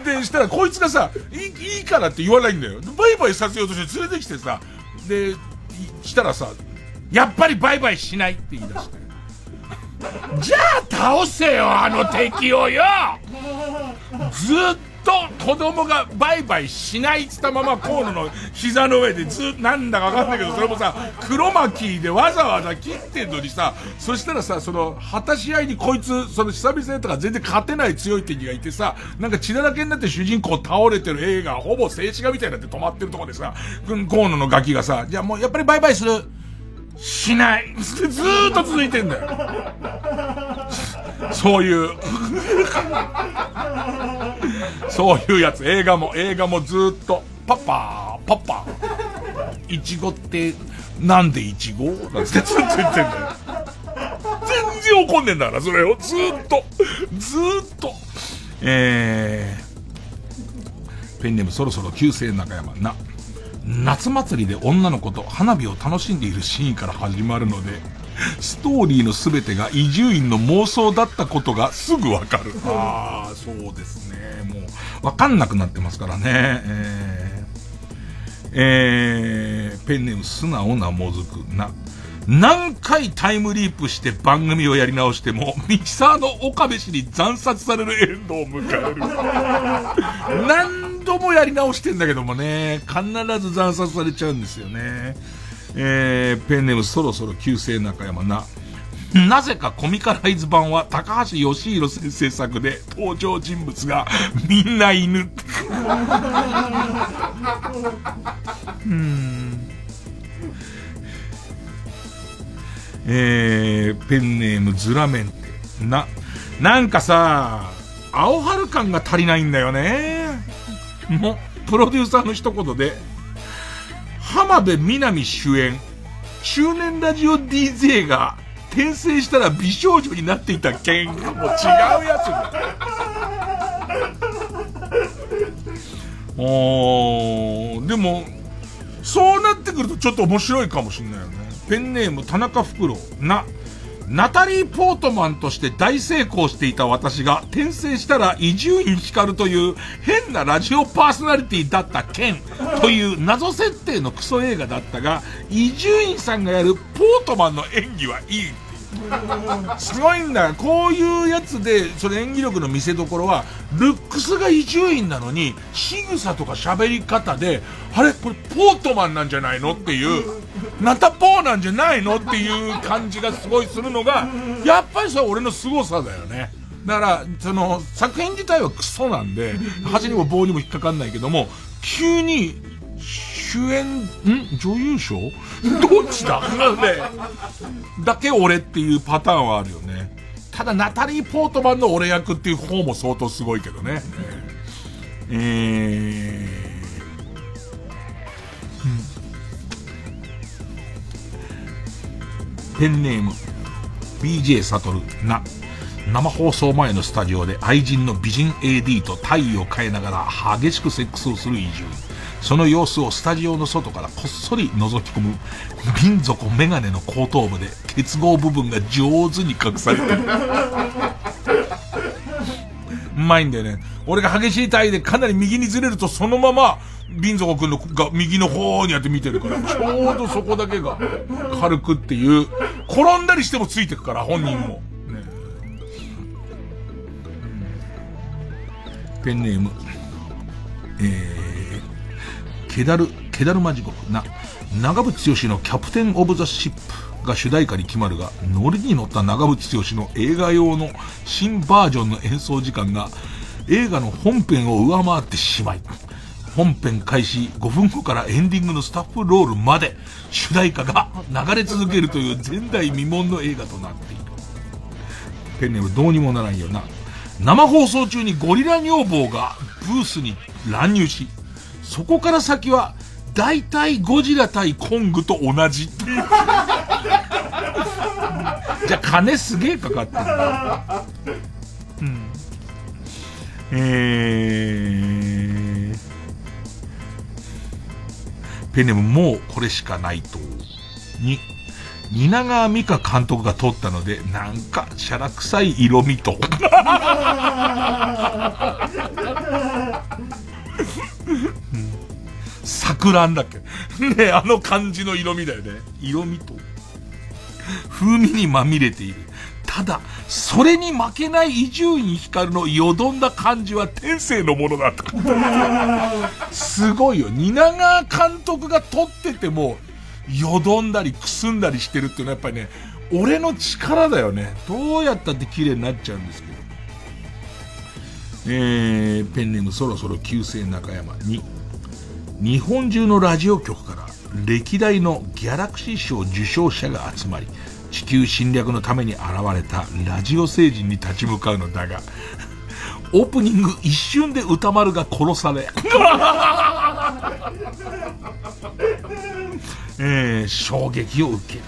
で、したらこいつがさ、いいいからって言わないんだよ。バイバイさせようとして連れてきてさ、で、したらさ、やっぱりバイバイしないって言い出して。[LAUGHS] じゃあ倒せよ、あの敵をよずっとと子供がバイバイしないっつったまま河野の膝の上でずなんだかわかんないけど、それもさ、黒巻きでわざわざ切ってんのにさ、そしたらさ、その、果たし合いにこいつ、その久々やったから全然勝てない強い敵がいてさ、なんか血だらけになって主人公倒れてる映画、ほぼ静止画みたいになって止まってるとこでさ、河野のガキがさ、じゃあもうやっぱりバイバイする。しない。[LAUGHS] ずーっと続いてんだよ。そういう [LAUGHS] そういうやつ。映画も、映画もずーっと、パパー、パパー。いちごって、なんでいちごなんてずっと言ってんだよ。全然怒んねんだから、それを。ずーっと、ずーっと。えー、ペンネームそろそろ旧姓中山な。夏祭りで女の子と花火を楽しんでいるシーンから始まるので、ストーリーの全てが伊集院の妄想だったことがすぐわかる。ああ、そうですね。もう、わかんなくなってますからね。えー、えー、ペンネーム素直なもずくな。何回タイムリープして番組をやり直しても、ミキサーの岡部氏に惨殺されるエンドを迎える。[LAUGHS] 度もやり直してんだけどもね、必ず惨殺されちゃうんですよね。えー、ペンネームそろそろ旧姓中山な。なぜかコミカライズ版は高橋義弘先生作で登場人物がみんな犬。[LAUGHS] うんえー、ペンネームズラメンテ。な、なんかさ、青春感が足りないんだよね。も、プロデューサーの一言で、浜辺美波主演、中年ラジオ DJ が転生したら美少女になっていた件がもう違うやつだ。おー、でも、そうなってくるとちょっと面白いかもしんないよね。ペンネーム田中フクロウ。な、ナタリー・ポートマンとして大成功していた私が転生したら伊集院光という変なラジオパーソナリティだった件という謎設定のクソ映画だったが、伊集院さんがやるポートマンの演技はいい。すごいんだ。こういうやつで、それ演技力の見せ所は、ルックスが伊集院なのに、仕草とか喋り方で、あれこれポートマンなんじゃないのっていう、ナタポーなんじゃないのっていう感じがすごいするのが、やっぱりそれ俺の凄さだよね。だから、その、作品自体はクソなんで、箸にも棒にも引っかかんないけども、急に、主演、ん？女優賞？[LAUGHS] どっちだ？ね。だけ俺っていうパターンはあるよね。ただ、ナタリー・ポートマンの俺役っていう方も相当すごいけどね。えー、ペンネーム、BJ サトル、な。生放送前のスタジオで愛人の美人 AD と体位を変えながら激しくセックスをする移住。その様子をスタジオの外からこっそり覗き込む、民族メガネの後頭部で結合部分が上手に隠されてる。うまいんだよね。俺が激しい体位でかなり右にずれるとそのまま、民族君のが右の方にやって見てるから、ちょうどそこだけが [LAUGHS] 軽くっていう、転んだりしてもついてくから、本人も。ね、ペンネーム、えー。ケダル、ケダルマジゴな、長渕剛のキャプテンオブザシップが主題歌に決まるが、ノリに乗った長渕剛の映画用の新バージョンの演奏時間が映画の本編を上回ってしまい、本編開始5分後からエンディングのスタッフロールまで主題歌が流れ続けるという前代未聞の映画となっている。ペンネームどうにもならんよな。生放送中にゴリラ女房がブースに乱入し、そこから先は大体ゴジラ対コングと同じっていう。じゃあ金すげえかかってる。うん。えー、ペネムもうこれしかないと。に、蜷川美香監督が撮ったので、なんか、シャラ臭い色味と。桜だっけ？[LAUGHS] ねあの感じの色味だよね。色味と？風味にまみれている。ただ、それに負けない伊集院光のよどんだ感じは天性のものだった。[LAUGHS] すごいよ。蜷川監督が撮ってても、よどんだりくすんだりしてるっていうのはやっぱりね、俺の力だよね。どうやったって綺麗になっちゃうんですけど。えー、ペンネームそろそろ旧姓中山に、日本中のラジオ局から歴代のギャラクシー賞受賞者が集まり、地球侵略のために現れたラジオ星人に立ち向かうのだが、[LAUGHS] オープニング一瞬で歌丸が殺され、[LAUGHS] えー、衝撃を受ける。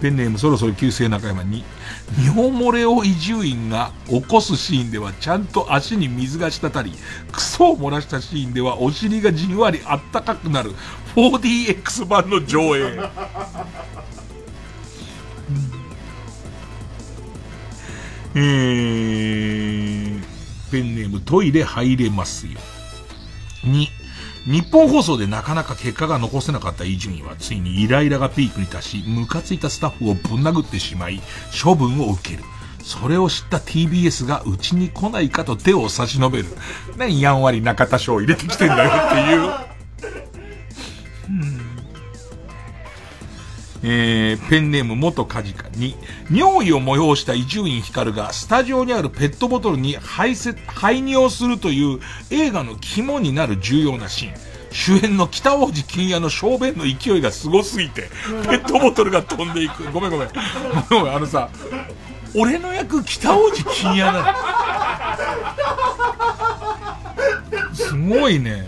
ペンネームそろそろ旧姓中山に、日本漏れを伊集院が起こすシーンではちゃんと足に水が滴り、クソを漏らしたシーンではお尻がじんわりあったかくなる 4DX 版の上映。[LAUGHS] えー、ペンネームトイレ入れますよ。2、日本放送でなかなか結果が残せなかった伊集院はついにイライラがピークに達し、ムカついたスタッフをぶん殴ってしまい、処分を受ける。それを知った TBS がうちに来ないかと手を差し伸べる。何やんわり中田翔入れてきてんだよっていう。えー、ペンネーム元カジカに、尿意を催した伊集院光がスタジオにあるペットボトルに排泄、排尿するという映画の肝になる重要なシーン。主演の北王子金也の小便の勢いがすごすぎて、ペットボトルが飛んでいく。ごめんごめん。ごめん、あのさ、俺の役北王子金也なの。すごいね。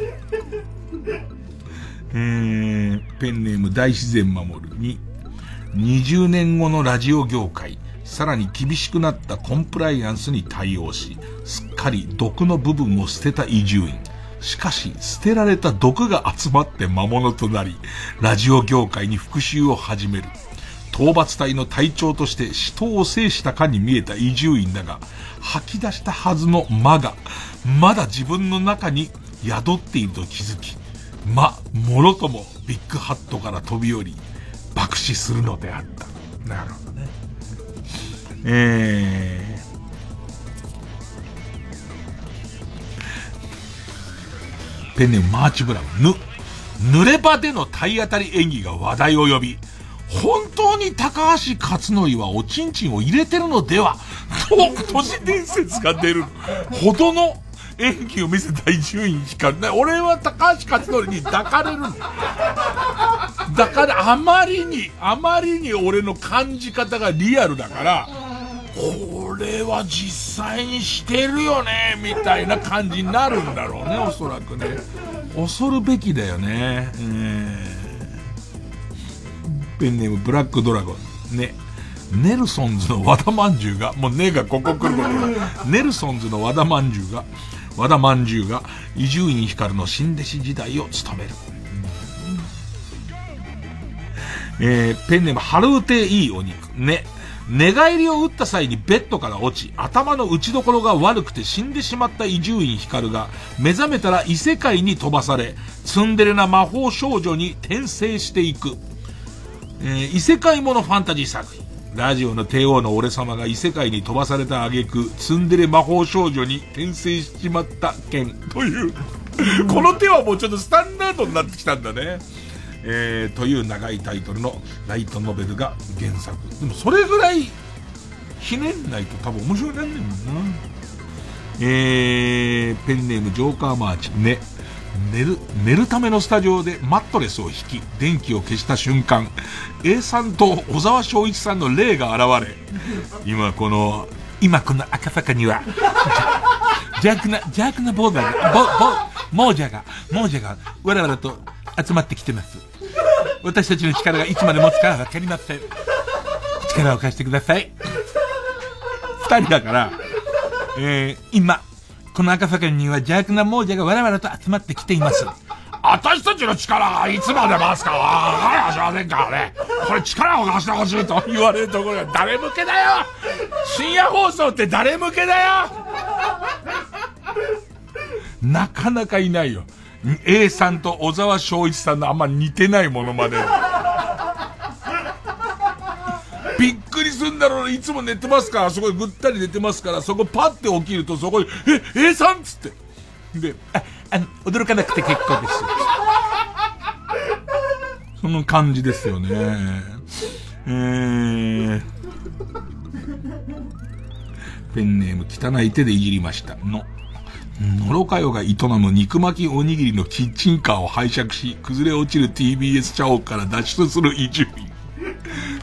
えー、ペンネーム大自然守るに、20年後のラジオ業界、さらに厳しくなったコンプライアンスに対応し、すっかり毒の部分を捨てた伊集院。しかし、捨てられた毒が集まって魔物となり、ラジオ業界に復讐を始める。討伐隊の隊長として死闘を制したかに見えた伊集院だが、吐き出したはずの魔が、まだ自分の中に宿っていると気づき、ま、もろともビッグハットから飛び降り、爆死するのであった。なるほどね。えー、ペンネームマーチブラウン、ぬ、濡れ場での体当たり演技が話題を呼び、本当に高橋克典はおちんちんを入れてるのでは？と、都市伝説が出るほどの演技を見せた伊集院光。俺は高橋克典に抱かれるの。だからあまりに、あまりに俺の感じ方がリアルだから、これは実際にしてるよね、みたいな感じになるんだろうね、おそらくね。恐るべきだよね。えー、ペンネームブラックドラゴン。ね。ネルソンズの和田まんじゅうが、もうねがここ来ることネルソンズの和田まんじゅうが、和田まんじゅうが伊集院光の新弟子時代を務める。えー、ペンネーム、ハルーテいいお肉。ね。寝返りを打った際にベッドから落ち、頭の打ちどころが悪くて死んでしまった伊集院光が、目覚めたら異世界に飛ばされ、ツンデレな魔法少女に転生していく。えー、異世界ものファンタジー作品。ラジオの帝王の俺様が異世界に飛ばされた挙句、ツンデレ魔法少女に転生しちまった件というこの手はもうちょっとスタンダードになってきたんだね。えー、という長いタイトルのライトノベルが原作。でもそれぐらいひねんないと多分面白いなんねんもんな。えー、ペンネームジョーカーマーチ。ね。寝る、寝るためのスタジオでマットレスを引き、電気を消した瞬間、A さんと小沢昭一さんの霊が現れ、今この、今この赤坂には、[LAUGHS] 邪悪な、邪悪なボーダーが、ボ、ボ、亡者が、亡者が、我々と集まってきてます。私たちの力がいつまで持つかはわかりません。力を貸してください。二人だから、えー、今、この赤坂には邪悪な亡者が我々と集まってきています。私たちの力がいつまで回すかわかりませんからね。これ力を貸してほしいと言われるところが誰向けだよ深夜放送って誰向けだよなかなかいないよ。A さんと小沢昭一さんのあんま似てないものまで。びっくりすんだろういつも寝てますか？ら、そこでぐったり寝てますから、そこパッて起きるとそこに、え、A さんっつって。で、あ、あの、驚かなくて結構です。その感じですよね。えー、ペンネーム汚い手でいじりました。の。のろかよが営む肉巻きおにぎりのキッチンカーを拝借し、崩れ落ちる TBS 社屋から脱出する移住民。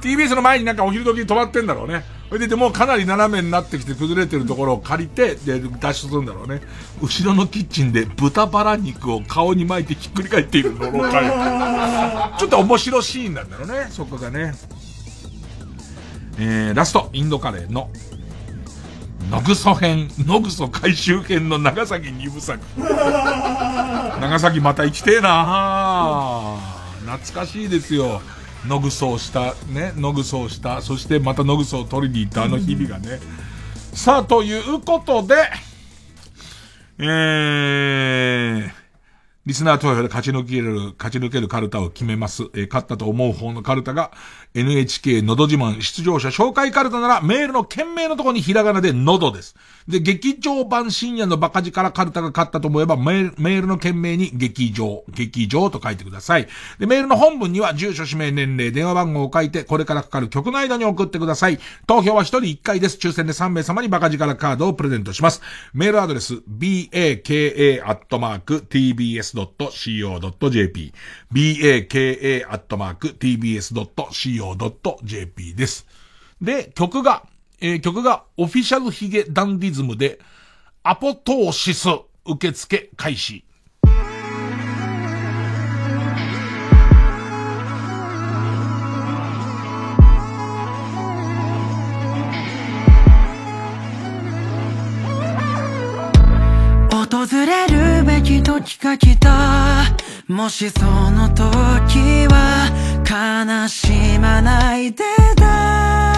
TBS の前になんかお昼時に止まってんだろうね。それでもうかなり斜めになってきて崩れてるところを借りて、で、脱出するんだろうね。後ろのキッチンで豚バラ肉を顔に巻いてひっくり返っているのろかよ。ちょっと面白シーンなんだろうね、そこがね。えー、ラスト、インドカレーの、野ぐそ編、野ぐそ回収編の長崎二部作。長崎また行きてえな懐かしいですよ。野ぐそをした、ね、野ぐそをした、そしてまた野ぐそを取りに行ったあの日々がね。さあ、ということで、えー、リスナー投票で勝ち抜ける、勝ち抜けるカルタを決めます。えー、勝ったと思う方のカルタが、NHK のど自慢出場者紹介カルタなら、メールの件名のとこにひらがなでのどです。で、劇場版深夜のバカ力カルタが勝ったと思えば、メールメールの件名に劇場、劇場と書いてください。で、メールの本文には、住所、氏名、年齢、電話番号を書いて、これからかかる曲の間に送ってください。投票は1人1回です。抽選で3名様にバカ力カードをプレゼントします。メールアドレス、baka.tbs.co.jp baka.tbs.co.jp です。で、曲が、えー曲がオフィシャルヒゲダンディズムで、アポトーシス受付開始。訪れるべき時が来たもしその時は悲しまないでダ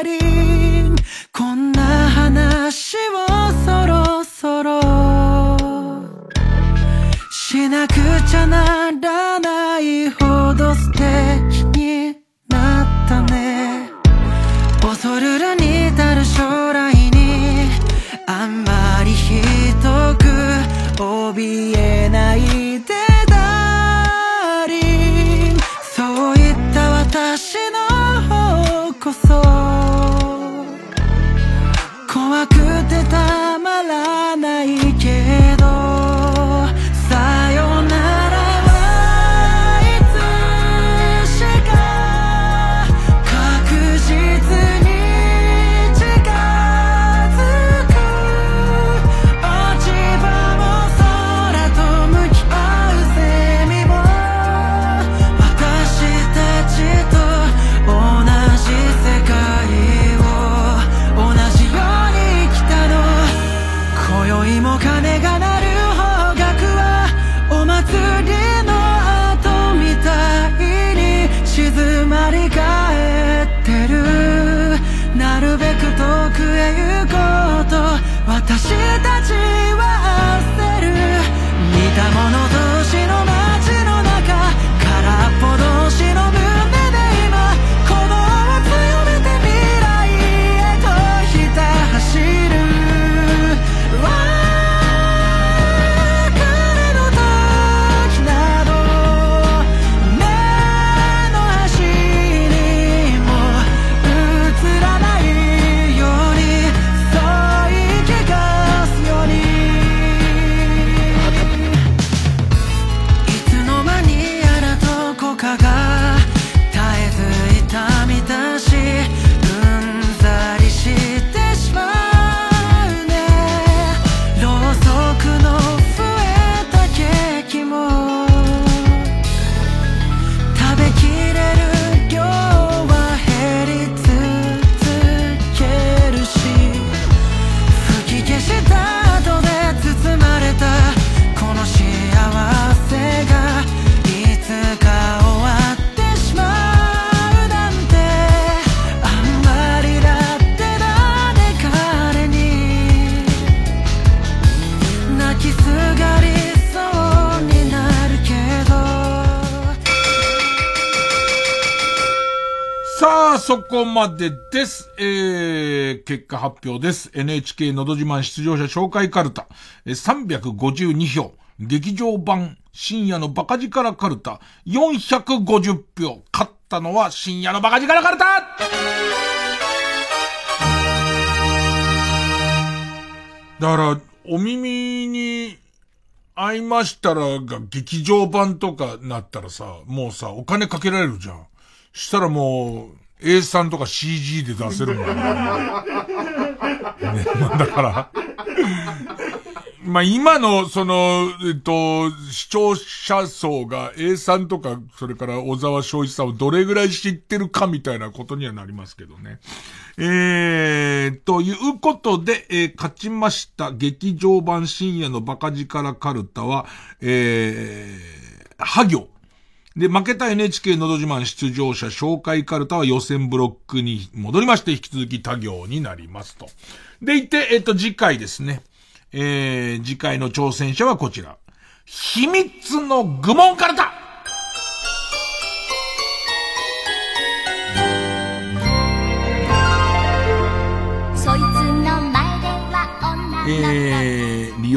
ーリン。こんな話をそろそろ。しなくちゃならないほど素敵になったね。恐るるに至る将来にあんまりひどく怯えこまでです。えー、結果発表です。NHK のど自慢出場者紹介カルタ、352票。劇場版深夜のバカ力カルタ、450票。勝ったのは深夜のバカ力カルタだから、お耳に合いましたらが劇場版とかなったらさ、もうさ、お金かけられるじゃん。したらもう、A3 とか CG で出せるもんね。[LAUGHS] ねまあだから、まあ今の、その、えっと、視聴者層が A さんとか、それから小沢昭一さんをどれぐらい知ってるかみたいなことにはなりますけどね。えー、ということで、えー勝ちました劇場版深夜のバカ力カルタは、えー、ハ行。で、負けた NHK のど自慢出場者紹介カルタは予選ブロックに戻りまして、引き続き他行になりますと。でいて、えっと、次回ですね。えー、次回の挑戦者はこちら。秘密の愚問カルタえー、利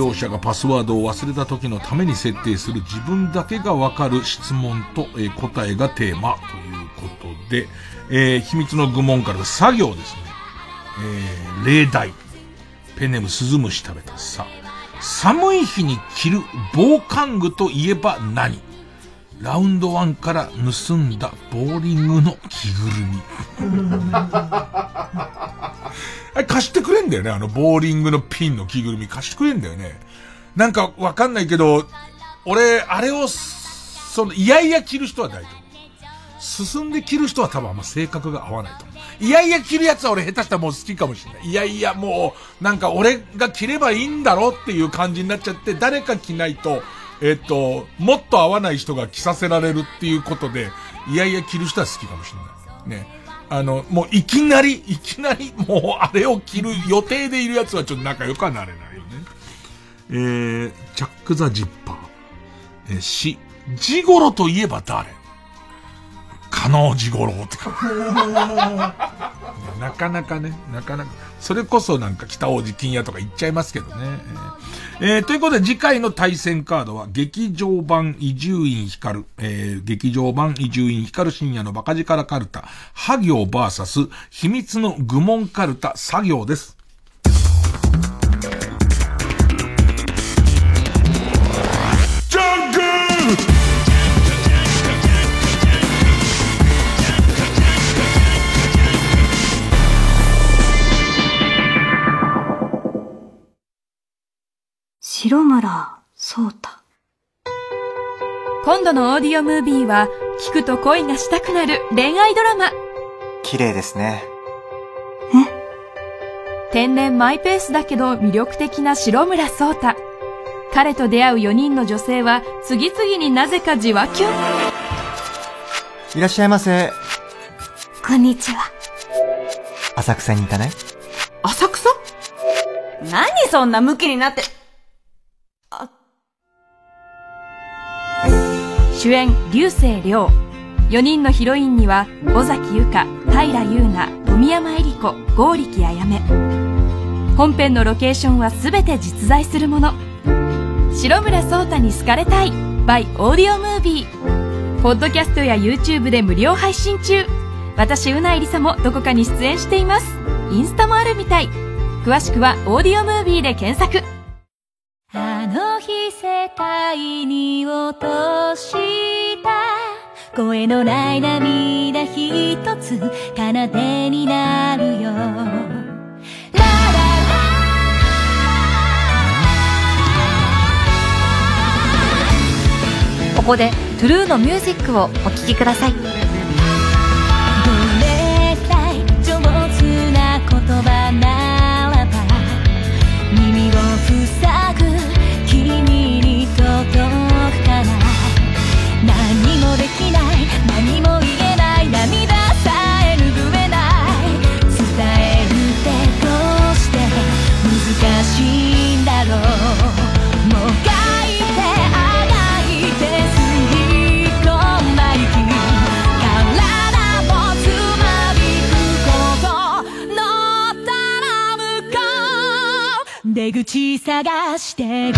用者がパスワードを忘れた時のために設定する自分だけがわかる質問と、えー答えがテーマということで、えー、秘密の愚問から作業ですね。えー、例題。ペネムスズムシ食べたさ。寒い日に着る防寒具といえば何？ラウンドワンから盗んだボーリングの着ぐるみ。あれ貸してくれんだよね、あのボーリングのピンの着ぐるみ貸してくれんだよね。なんかわかんないけど、俺、あれを、その、いやいや着る人は大丈夫。進んで着る人は多分あんま性格が合わないと思う。いやいや着るやつは俺下手したらもう好きかもしれない。いやいやもう、なんか俺が着ればいいんだろうっていう感じになっちゃって、誰か着ないと、えっと、もっと合わない人が着させられるっていうことで、いやいや着る人は好きかもしれない。ね。あの、もういきなり、いきなり、もうあれを着る予定でいるやつはちょっと仲良くはなれないよね。えー、ジャック・ザ・ジッパー。えー、し、ジゴロといえば誰？加納ジゴロってか。[LAUGHS] なかなかね、なかなか。それこそなんか北王子金屋とか言っちゃいますけどね。えーえーということで次回の対戦カードは劇場版伊集院光、えー劇場版伊集院光深夜のバカ力カルタ、ハ行バーサス秘密の愚問カルタ作業です。白村聡太今度のオーディオムービーは、聞くと恋がしたくなる恋愛ドラマ。綺麗ですね。天然マイペースだけど魅力的な白村聡太。彼と出会う4人の女性は、次々になぜかじわキュン。いらっしゃいませ。こんにちは浅草に行かない？浅草？何そんなムキになって。主演、流星涼。4人のヒロインには、尾崎由香、平優奈、富山恵里子、剛力あやめ。本編のロケーションはすべて実在するもの。白村聡太に好かれたい by オーディオムービー。ポッドキャストや YouTube で無料配信中。私、うないりさもどこかに出演しています。インスタもあるみたい。詳しくはオーディオムービーで検索。あの日世界に落とした。声のない涙一つ奏でになるよ。ここで、トゥルーのミュージックをお聴きください。道探してる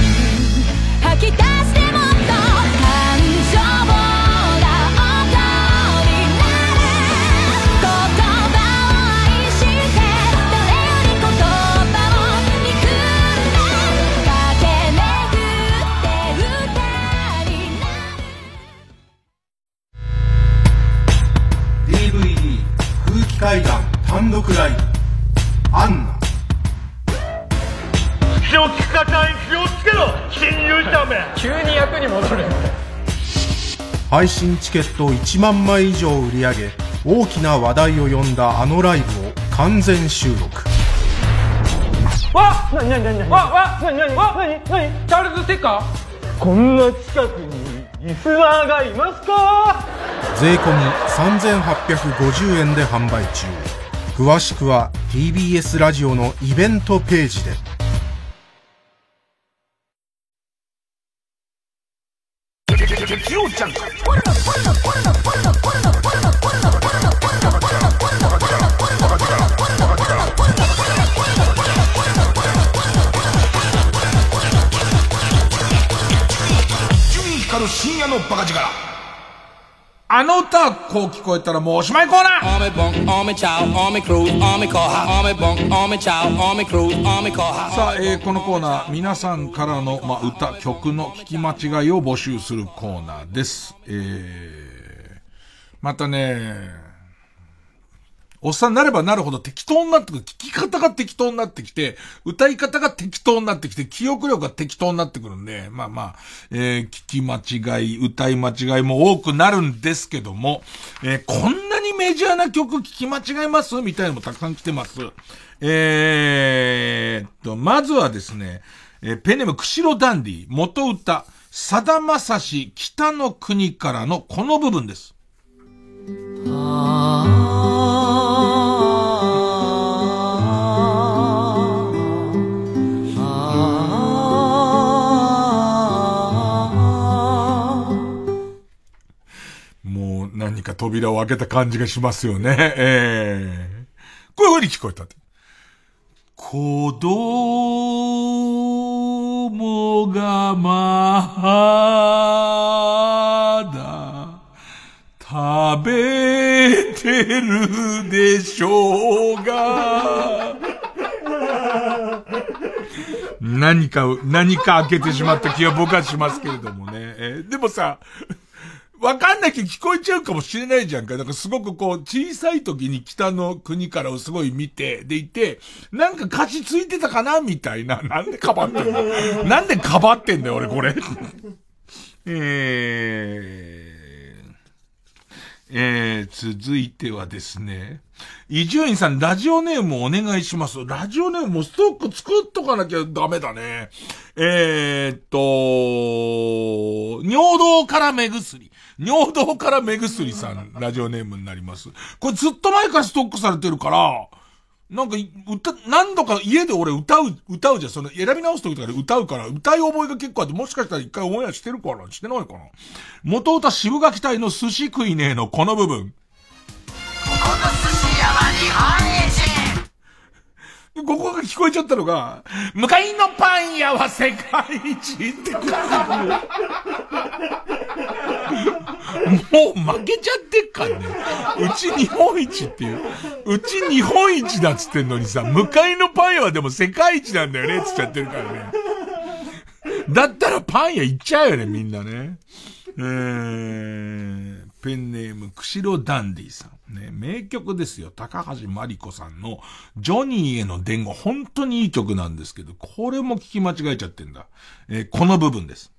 吐き出してもっと感情が音になる言葉を愛して誰より言葉を憎んで駆け巡って二人なる DVD 空気階段単独ライブ。に戻る配信チケット1万枚以上売り上げ大きな話題を呼んだあのライブを完全収録。わなになになになにわわなになに？わなに？なに？チャールズ・ステッカー？こんな近くにリスナーがいますか？税込み3850円で販売中。詳しくは TBS ラジオのイベントページで伊集院光る深夜のバカ力。あの歌、こう聞こえたらもうおしまいコーナー。さあ、えー、このコーナー、皆さんからの、ま、歌、曲の聞き間違いを募集するコーナーです。えー、またね、おっさんになればなるほど適当になってくる。聞き方が適当になってきて、歌い方が適当になってきて、記憶力が適当になってくるんで、まあまあ、えー聞き間違い、歌い間違いも多くなるんですけども、えーこんなにメジャーな曲聞き間違います？みたいなのもたくさん来てます。えーっと、まずはですね、えーペネーム、釧路ダンディ、元歌、さだまさし、北の国からのこの部分です。もか扉を開けた感じがしますよね。ええこういう風に聞こえたって。子供がまだ食べてるでしょうが。何か、何か開けてしまった気が僕はしますけれどもね。えーでもさ、わかんなきゃ聞こえちゃうかもしれないじゃんか。だからすごくこう、小さい時に北の国からをすごい見て、でいて、なんか歌詞ついてたかなみたいな。[LAUGHS] なんでかばってんの？[LAUGHS] なんでかばってんだよ、俺これ。[LAUGHS] えー、えー、続いてはですね、伊集院さん、ラジオネームお願いします。ラジオネームもストック作っとかなきゃダメだね。えーっと、尿道から目薬。尿道から目薬さん、ラジオネームになります。これずっと前からストックされてるから、なんか、歌、何度か家で俺歌う、歌うじゃん。その選び直す時とかで歌うから、歌い覚えが結構あって、もしかしたら一回オンエアしてるかなしてないかな元歌渋垣隊の寿司食いねえのこの部分。ここが聞こえちゃったのが、向かいのパン屋は世界一ってもう負けちゃってっからね。うち日本一っていう。うち日本一だっつってんのにさ、向かいのパン屋はでも世界一なんだよねっつっちゃってるからね。だったらパン屋行っちゃうよね、みんなね。えー、ペンネーム、釧路ダンディさん。ね、名曲ですよ。高橋真理子さんの、ジョニーへの伝言、本当にいい曲なんですけど、これも聞き間違えちゃってんだ。えーこの部分です。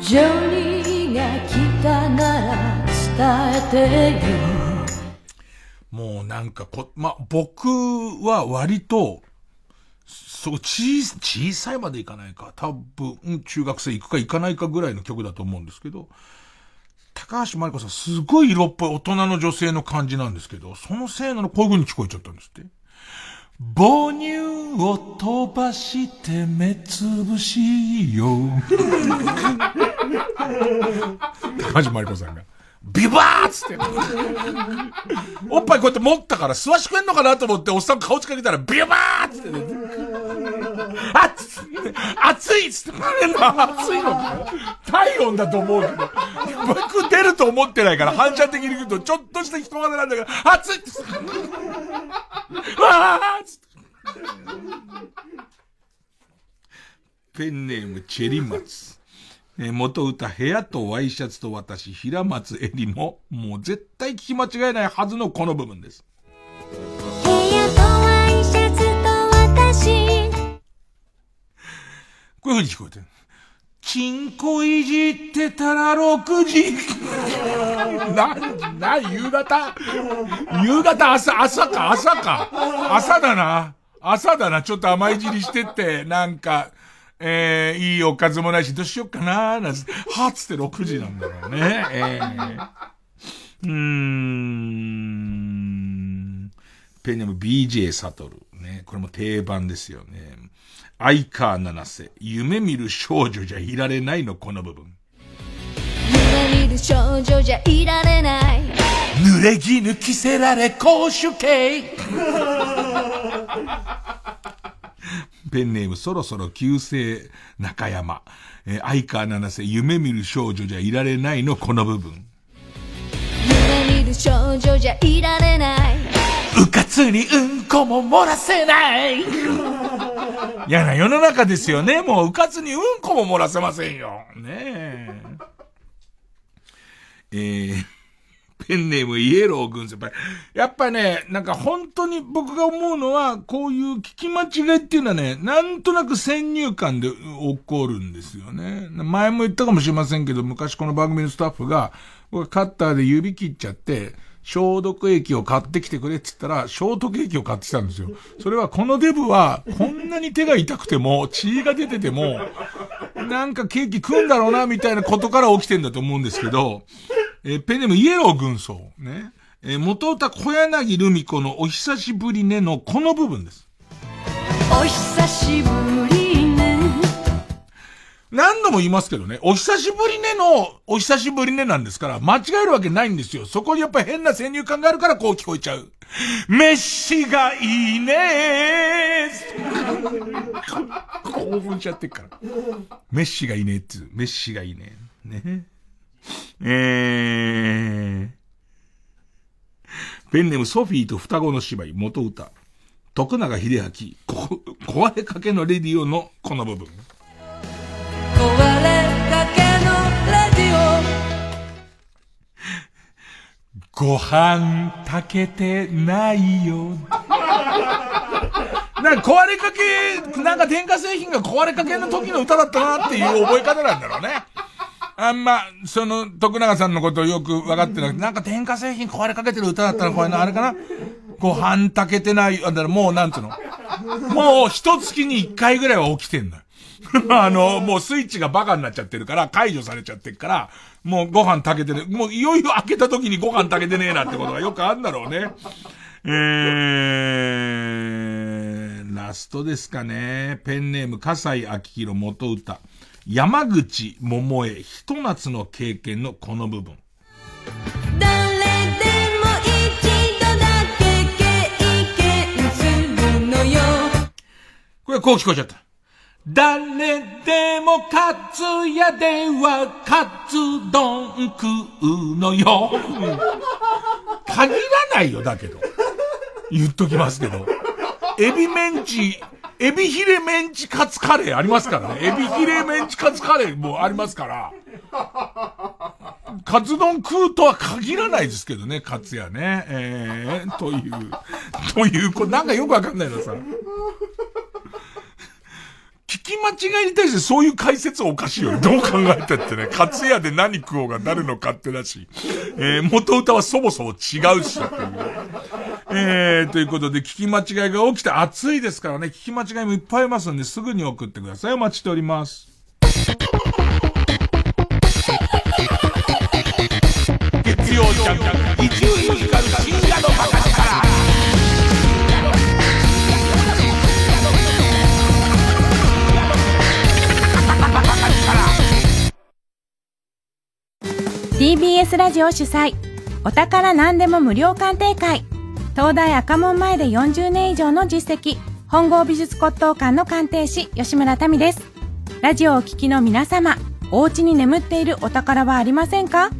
ジョニーが来たなら伝えてよもうなんかこ、ま、僕は割と、そう、小、小さいまでいかないか。多分、中学生行くか行かないかぐらいの曲だと思うんですけど、高橋真理子さん、すごい色っぽい大人の女性の感じなんですけど、そのせいなのこういう風に聞こえちゃったんですって。母乳を飛ばして目つぶしよ。高橋真理子さんが。ビバーっつって。おっぱいこうやって持ったから、吸わしてくんのかなと思って、おっさん顔近けたら、ビバーっつってね。熱い熱いっつって、熱いの体温だと思うけど、僕出ると思ってないから反射的に言うと、ちょっとした人肌なんだから、熱いっつって、わーっつって。ペンネームチェリマツ。えー、元歌、部屋とワイシャツと私、平松エリも、もう絶対聞き間違えないはずのこの部分です。部屋とワイシャツと私。こういう風に聞こえてる。チンコいじってたら6時。な、な、夕方夕方朝、朝か、朝か。朝だな。朝だな。ちょっと甘いじりしてって、なんか、えー、いいおかずもないし、どうしよっかなーなんつって、はっつって6時なんだろうね。えー、うーん。ペンネーム BJ サトル。ね。これも定番ですよね。相川七瀬。夢見る少女じゃいられないの、この部分。夢見る少女じゃいられない。濡れ衣着せられ公主刑。ペンネームそろそろ旧姓中山。えー、相川七瀬、夢見る少女じゃいられないのこの部分。夢見る少女じゃいられない。うかつにうんこも漏らせない。嫌な世の中ですよね。もううかつにうんこも漏らせませんよ。ねえ。えーペンネームイエロー軍先輩。やっぱね、なんか本当に僕が思うのは、こういう聞き間違いっていうのはね、なんとなく先入観で起こるんですよね。前も言ったかもしれませんけど、昔この番組のスタッフが、僕がカッターで指切っちゃって、消毒液を買ってきてくれって言ったら、消毒液を買ってきたんですよ。それはこのデブは、こんなに手が痛くても、血が出てても、なんかケーキ食うんだろうな、みたいなことから起きてんだと思うんですけど、えー、ペンネームイエロー軍曹。ね。えー、元歌小柳ルミ子のお久しぶりねのこの部分です。お久しぶりね。何度も言いますけどね、お久しぶりねの、お久しぶりねなんですから、間違えるわけないんですよ。そこにやっぱ変な先入観があるからこう聞こえちゃう。飯がいいねー [LAUGHS] 興奮しちゃってっから。メッシがいいねって、メッシがいいね。ね。えー、ペンネームソフィーと双子の芝居、元歌。徳永秀明、こ、壊れかけのレディオのこの部分。壊れかけのレディオ。ご飯炊けてないよ。なんか壊れかけ、なんか電化製品が壊れかけの時の歌だったなっていう覚え方なんだろうね。あんま、その、徳永さんのことをよく分かってなくて、なんか電化製品壊れかけてる歌だったらこれのあれかなご飯炊けてない、だからもうなんつうの？もう一月に一回ぐらいは起きてんだよ。[LAUGHS] あの、もうスイッチがバカになっちゃってるから、解除されちゃってるから、もうご飯炊けてね、もういよいよ開けた時にご飯炊けてねえなってことがよくあるんだろうね。えー、ラストですかね。ペンネーム、笠井明宏元歌。山口百恵、ひと夏の経験のこの部分。誰でも一度だけ経験するのよ。これこう聞こえちゃった。誰でもカツ屋ではカツ丼食うのよ。限らないよ、だけど。言っときますけど。エビメンチエビヒレメンチカツカレーありますからね。エビヒレメンチカツカレーもありますから。カツ丼食うとは限らないですけどね、カツやね。えー、という、という、こなんかよくわかんないのさ。聞き間違いに対してそういう解説おかしいよ。どう考えたってね、カツ屋で何食おうが誰の勝手だし、えー、元歌はそもそも違うし、えー、ということで聞き間違いが起きて暑いですからね、聞き間違いもいっぱいありますんで、すぐに送ってください。お待ちしております。月曜ジャンク、TBS ラジオ主催お宝何でも無料鑑定会東大赤門前で40年以上の実績本郷美術骨董館の鑑定士、吉村民です。ラジオをお聞きの皆様、お家に眠っているお宝はありませんか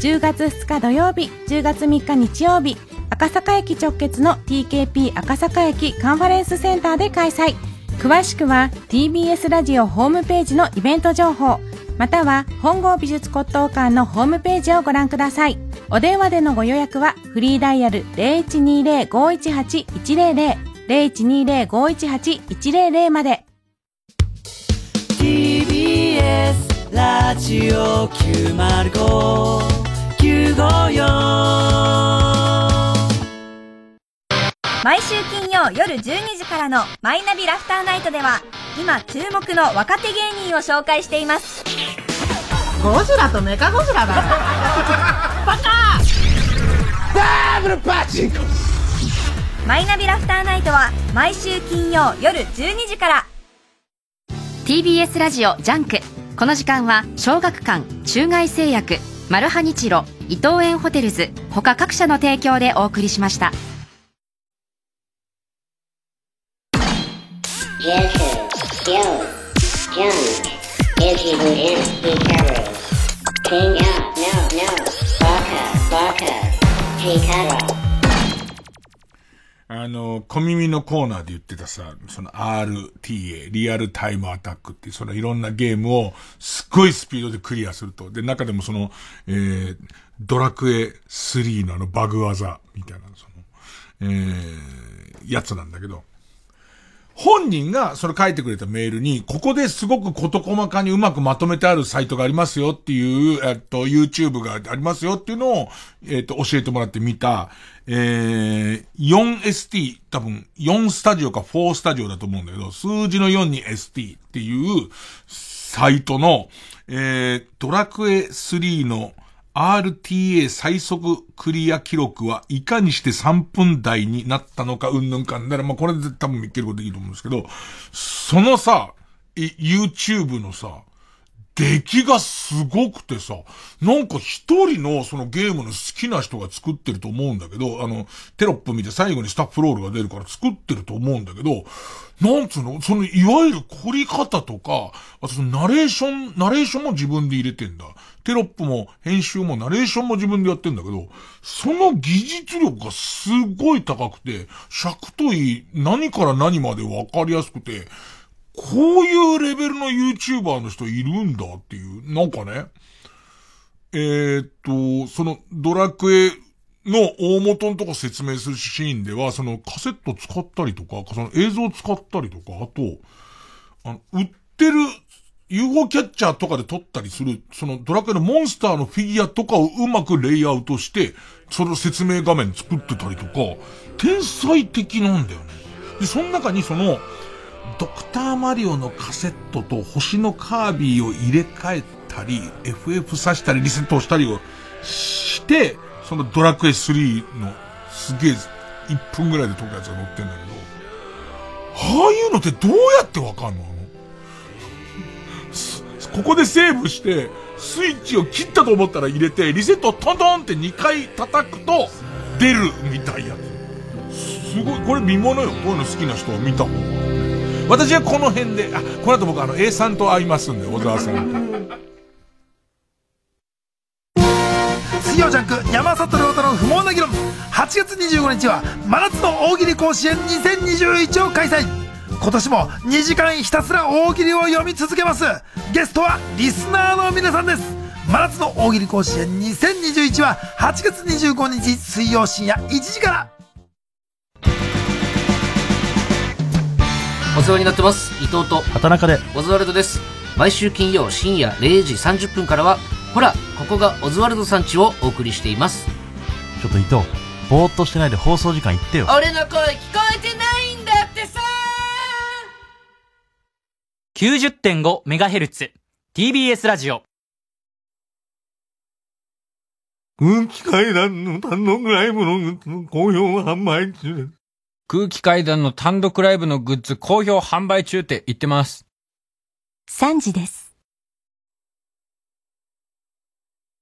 ?10 月2日土曜日、10月3日日曜日、赤坂駅直結の TKP 赤坂駅カンファレンスセンターで開催。詳しくは TBS ラジオホームページのイベント情報、または本郷美術骨董館のホームページをご覧ください。お電話でのご予約はフリーダイヤル0120-518-100 0120-518-100まで。TBS ラジオ905-954毎週金曜夜12時からの「マイナビラフターナイト」では今注目の若手芸人を紹介しています。ゴジラとメカゴジラだ。バカダブルパチンコ。マイナビラフターナイトは毎週金曜夜12時から。TBS ラジオジャンク。この時間は小学館中外製薬マルハニチロ伊藤園ホテルズ他各社の提供でお送りしましたあの、小耳のコーナーで言ってたさ、その RTA、リアルタイムアタックっていう、そのいろんなゲームをすっごいスピードでクリアすると。で、中でもその、えー、ドラクエ3のあのバグ技みたいな、その、えー、やつなんだけど、本人がそれ書いてくれたメールに、ここですごく事細かにうまくまとめてあるサイトがありますよっていう、えっと、YouTube がありますよっていうのを、えっと、教えてもらって見た、えー、4ST、多分、4スタジオか4スタジオだと思うんだけど、数字の4に ST っていうサイトの、えー、ドラクエ3の RTA 最速クリア記録はいかにして3分台になったのか、うんぬんかんなら、まあ、これで多分見っけることでいいと思うんですけど、そのさ、YouTube のさ、出来がすごくてさ、なんか一人のそのゲームの好きな人が作ってると思うんだけど、あの、テロップ見て最後にスタッフロールが出るから作ってると思うんだけど、なんつうの？その、いわゆる凝り方とか、あとそのナレーション、ナレーションも自分で入れてんだ。テロップも編集もナレーションも自分でやってんだけど、その技術力がすごい高くて、尺といい、何から何までわかりやすくて、こういうレベルの YouTuber の人いるんだっていう、なんかね、えー、っと、そのドラクエの大元のとこ説明するシーンでは、そのカセット使ったりとか、その映像使ったりとか、あと、あの、売ってる UFO キャッチャーとかで撮ったりする、そのドラクエのモンスターのフィギュアとかをうまくレイアウトして、その説明画面作ってたりとか、天才的なんだよね。で、その中にその、ドクターマリオのカセットと星のカービィを入れ替えたり、FF さしたりリセットをしたりをして、そのドラクエ3のすげえ1分ぐらいで解くやつが載ってんだけど、ああいうのってどうやってわかんの？あのここでセーブして、スイッチを切ったと思ったら入れて、リセットをトントンって2回叩くと、出るみたいやつ。すごい、これ見物よ。こういうの好きな人は見た方が。私はこの辺で、あ、この後僕あの A さんと会いますんで、[LAUGHS] 小沢さんと。水曜ジャンク山里亮太の不毛な議論。8月25日は真夏の大喜利甲子園2021を開催。今年も2時間ひたすら大喜利を読み続けます。ゲストはリスナーの皆さんです。真夏の大喜利甲子園2021は8月25日水曜深夜1時からお世話になってます。伊藤と畑中で。オズワルドです。毎週金曜深夜0時30分からはほらここがオズワルドさんちをお送りしています。ちょっと伊藤ぼーっとしてないで放送時間言ってよ。俺の声聞こえてないんだってさ 90.5MHz TBS ラジオ。空気階段の単独ライブの好評販売中で。す。空気階段の単独ライブのグッズ好評販売中って言ってます。3時です。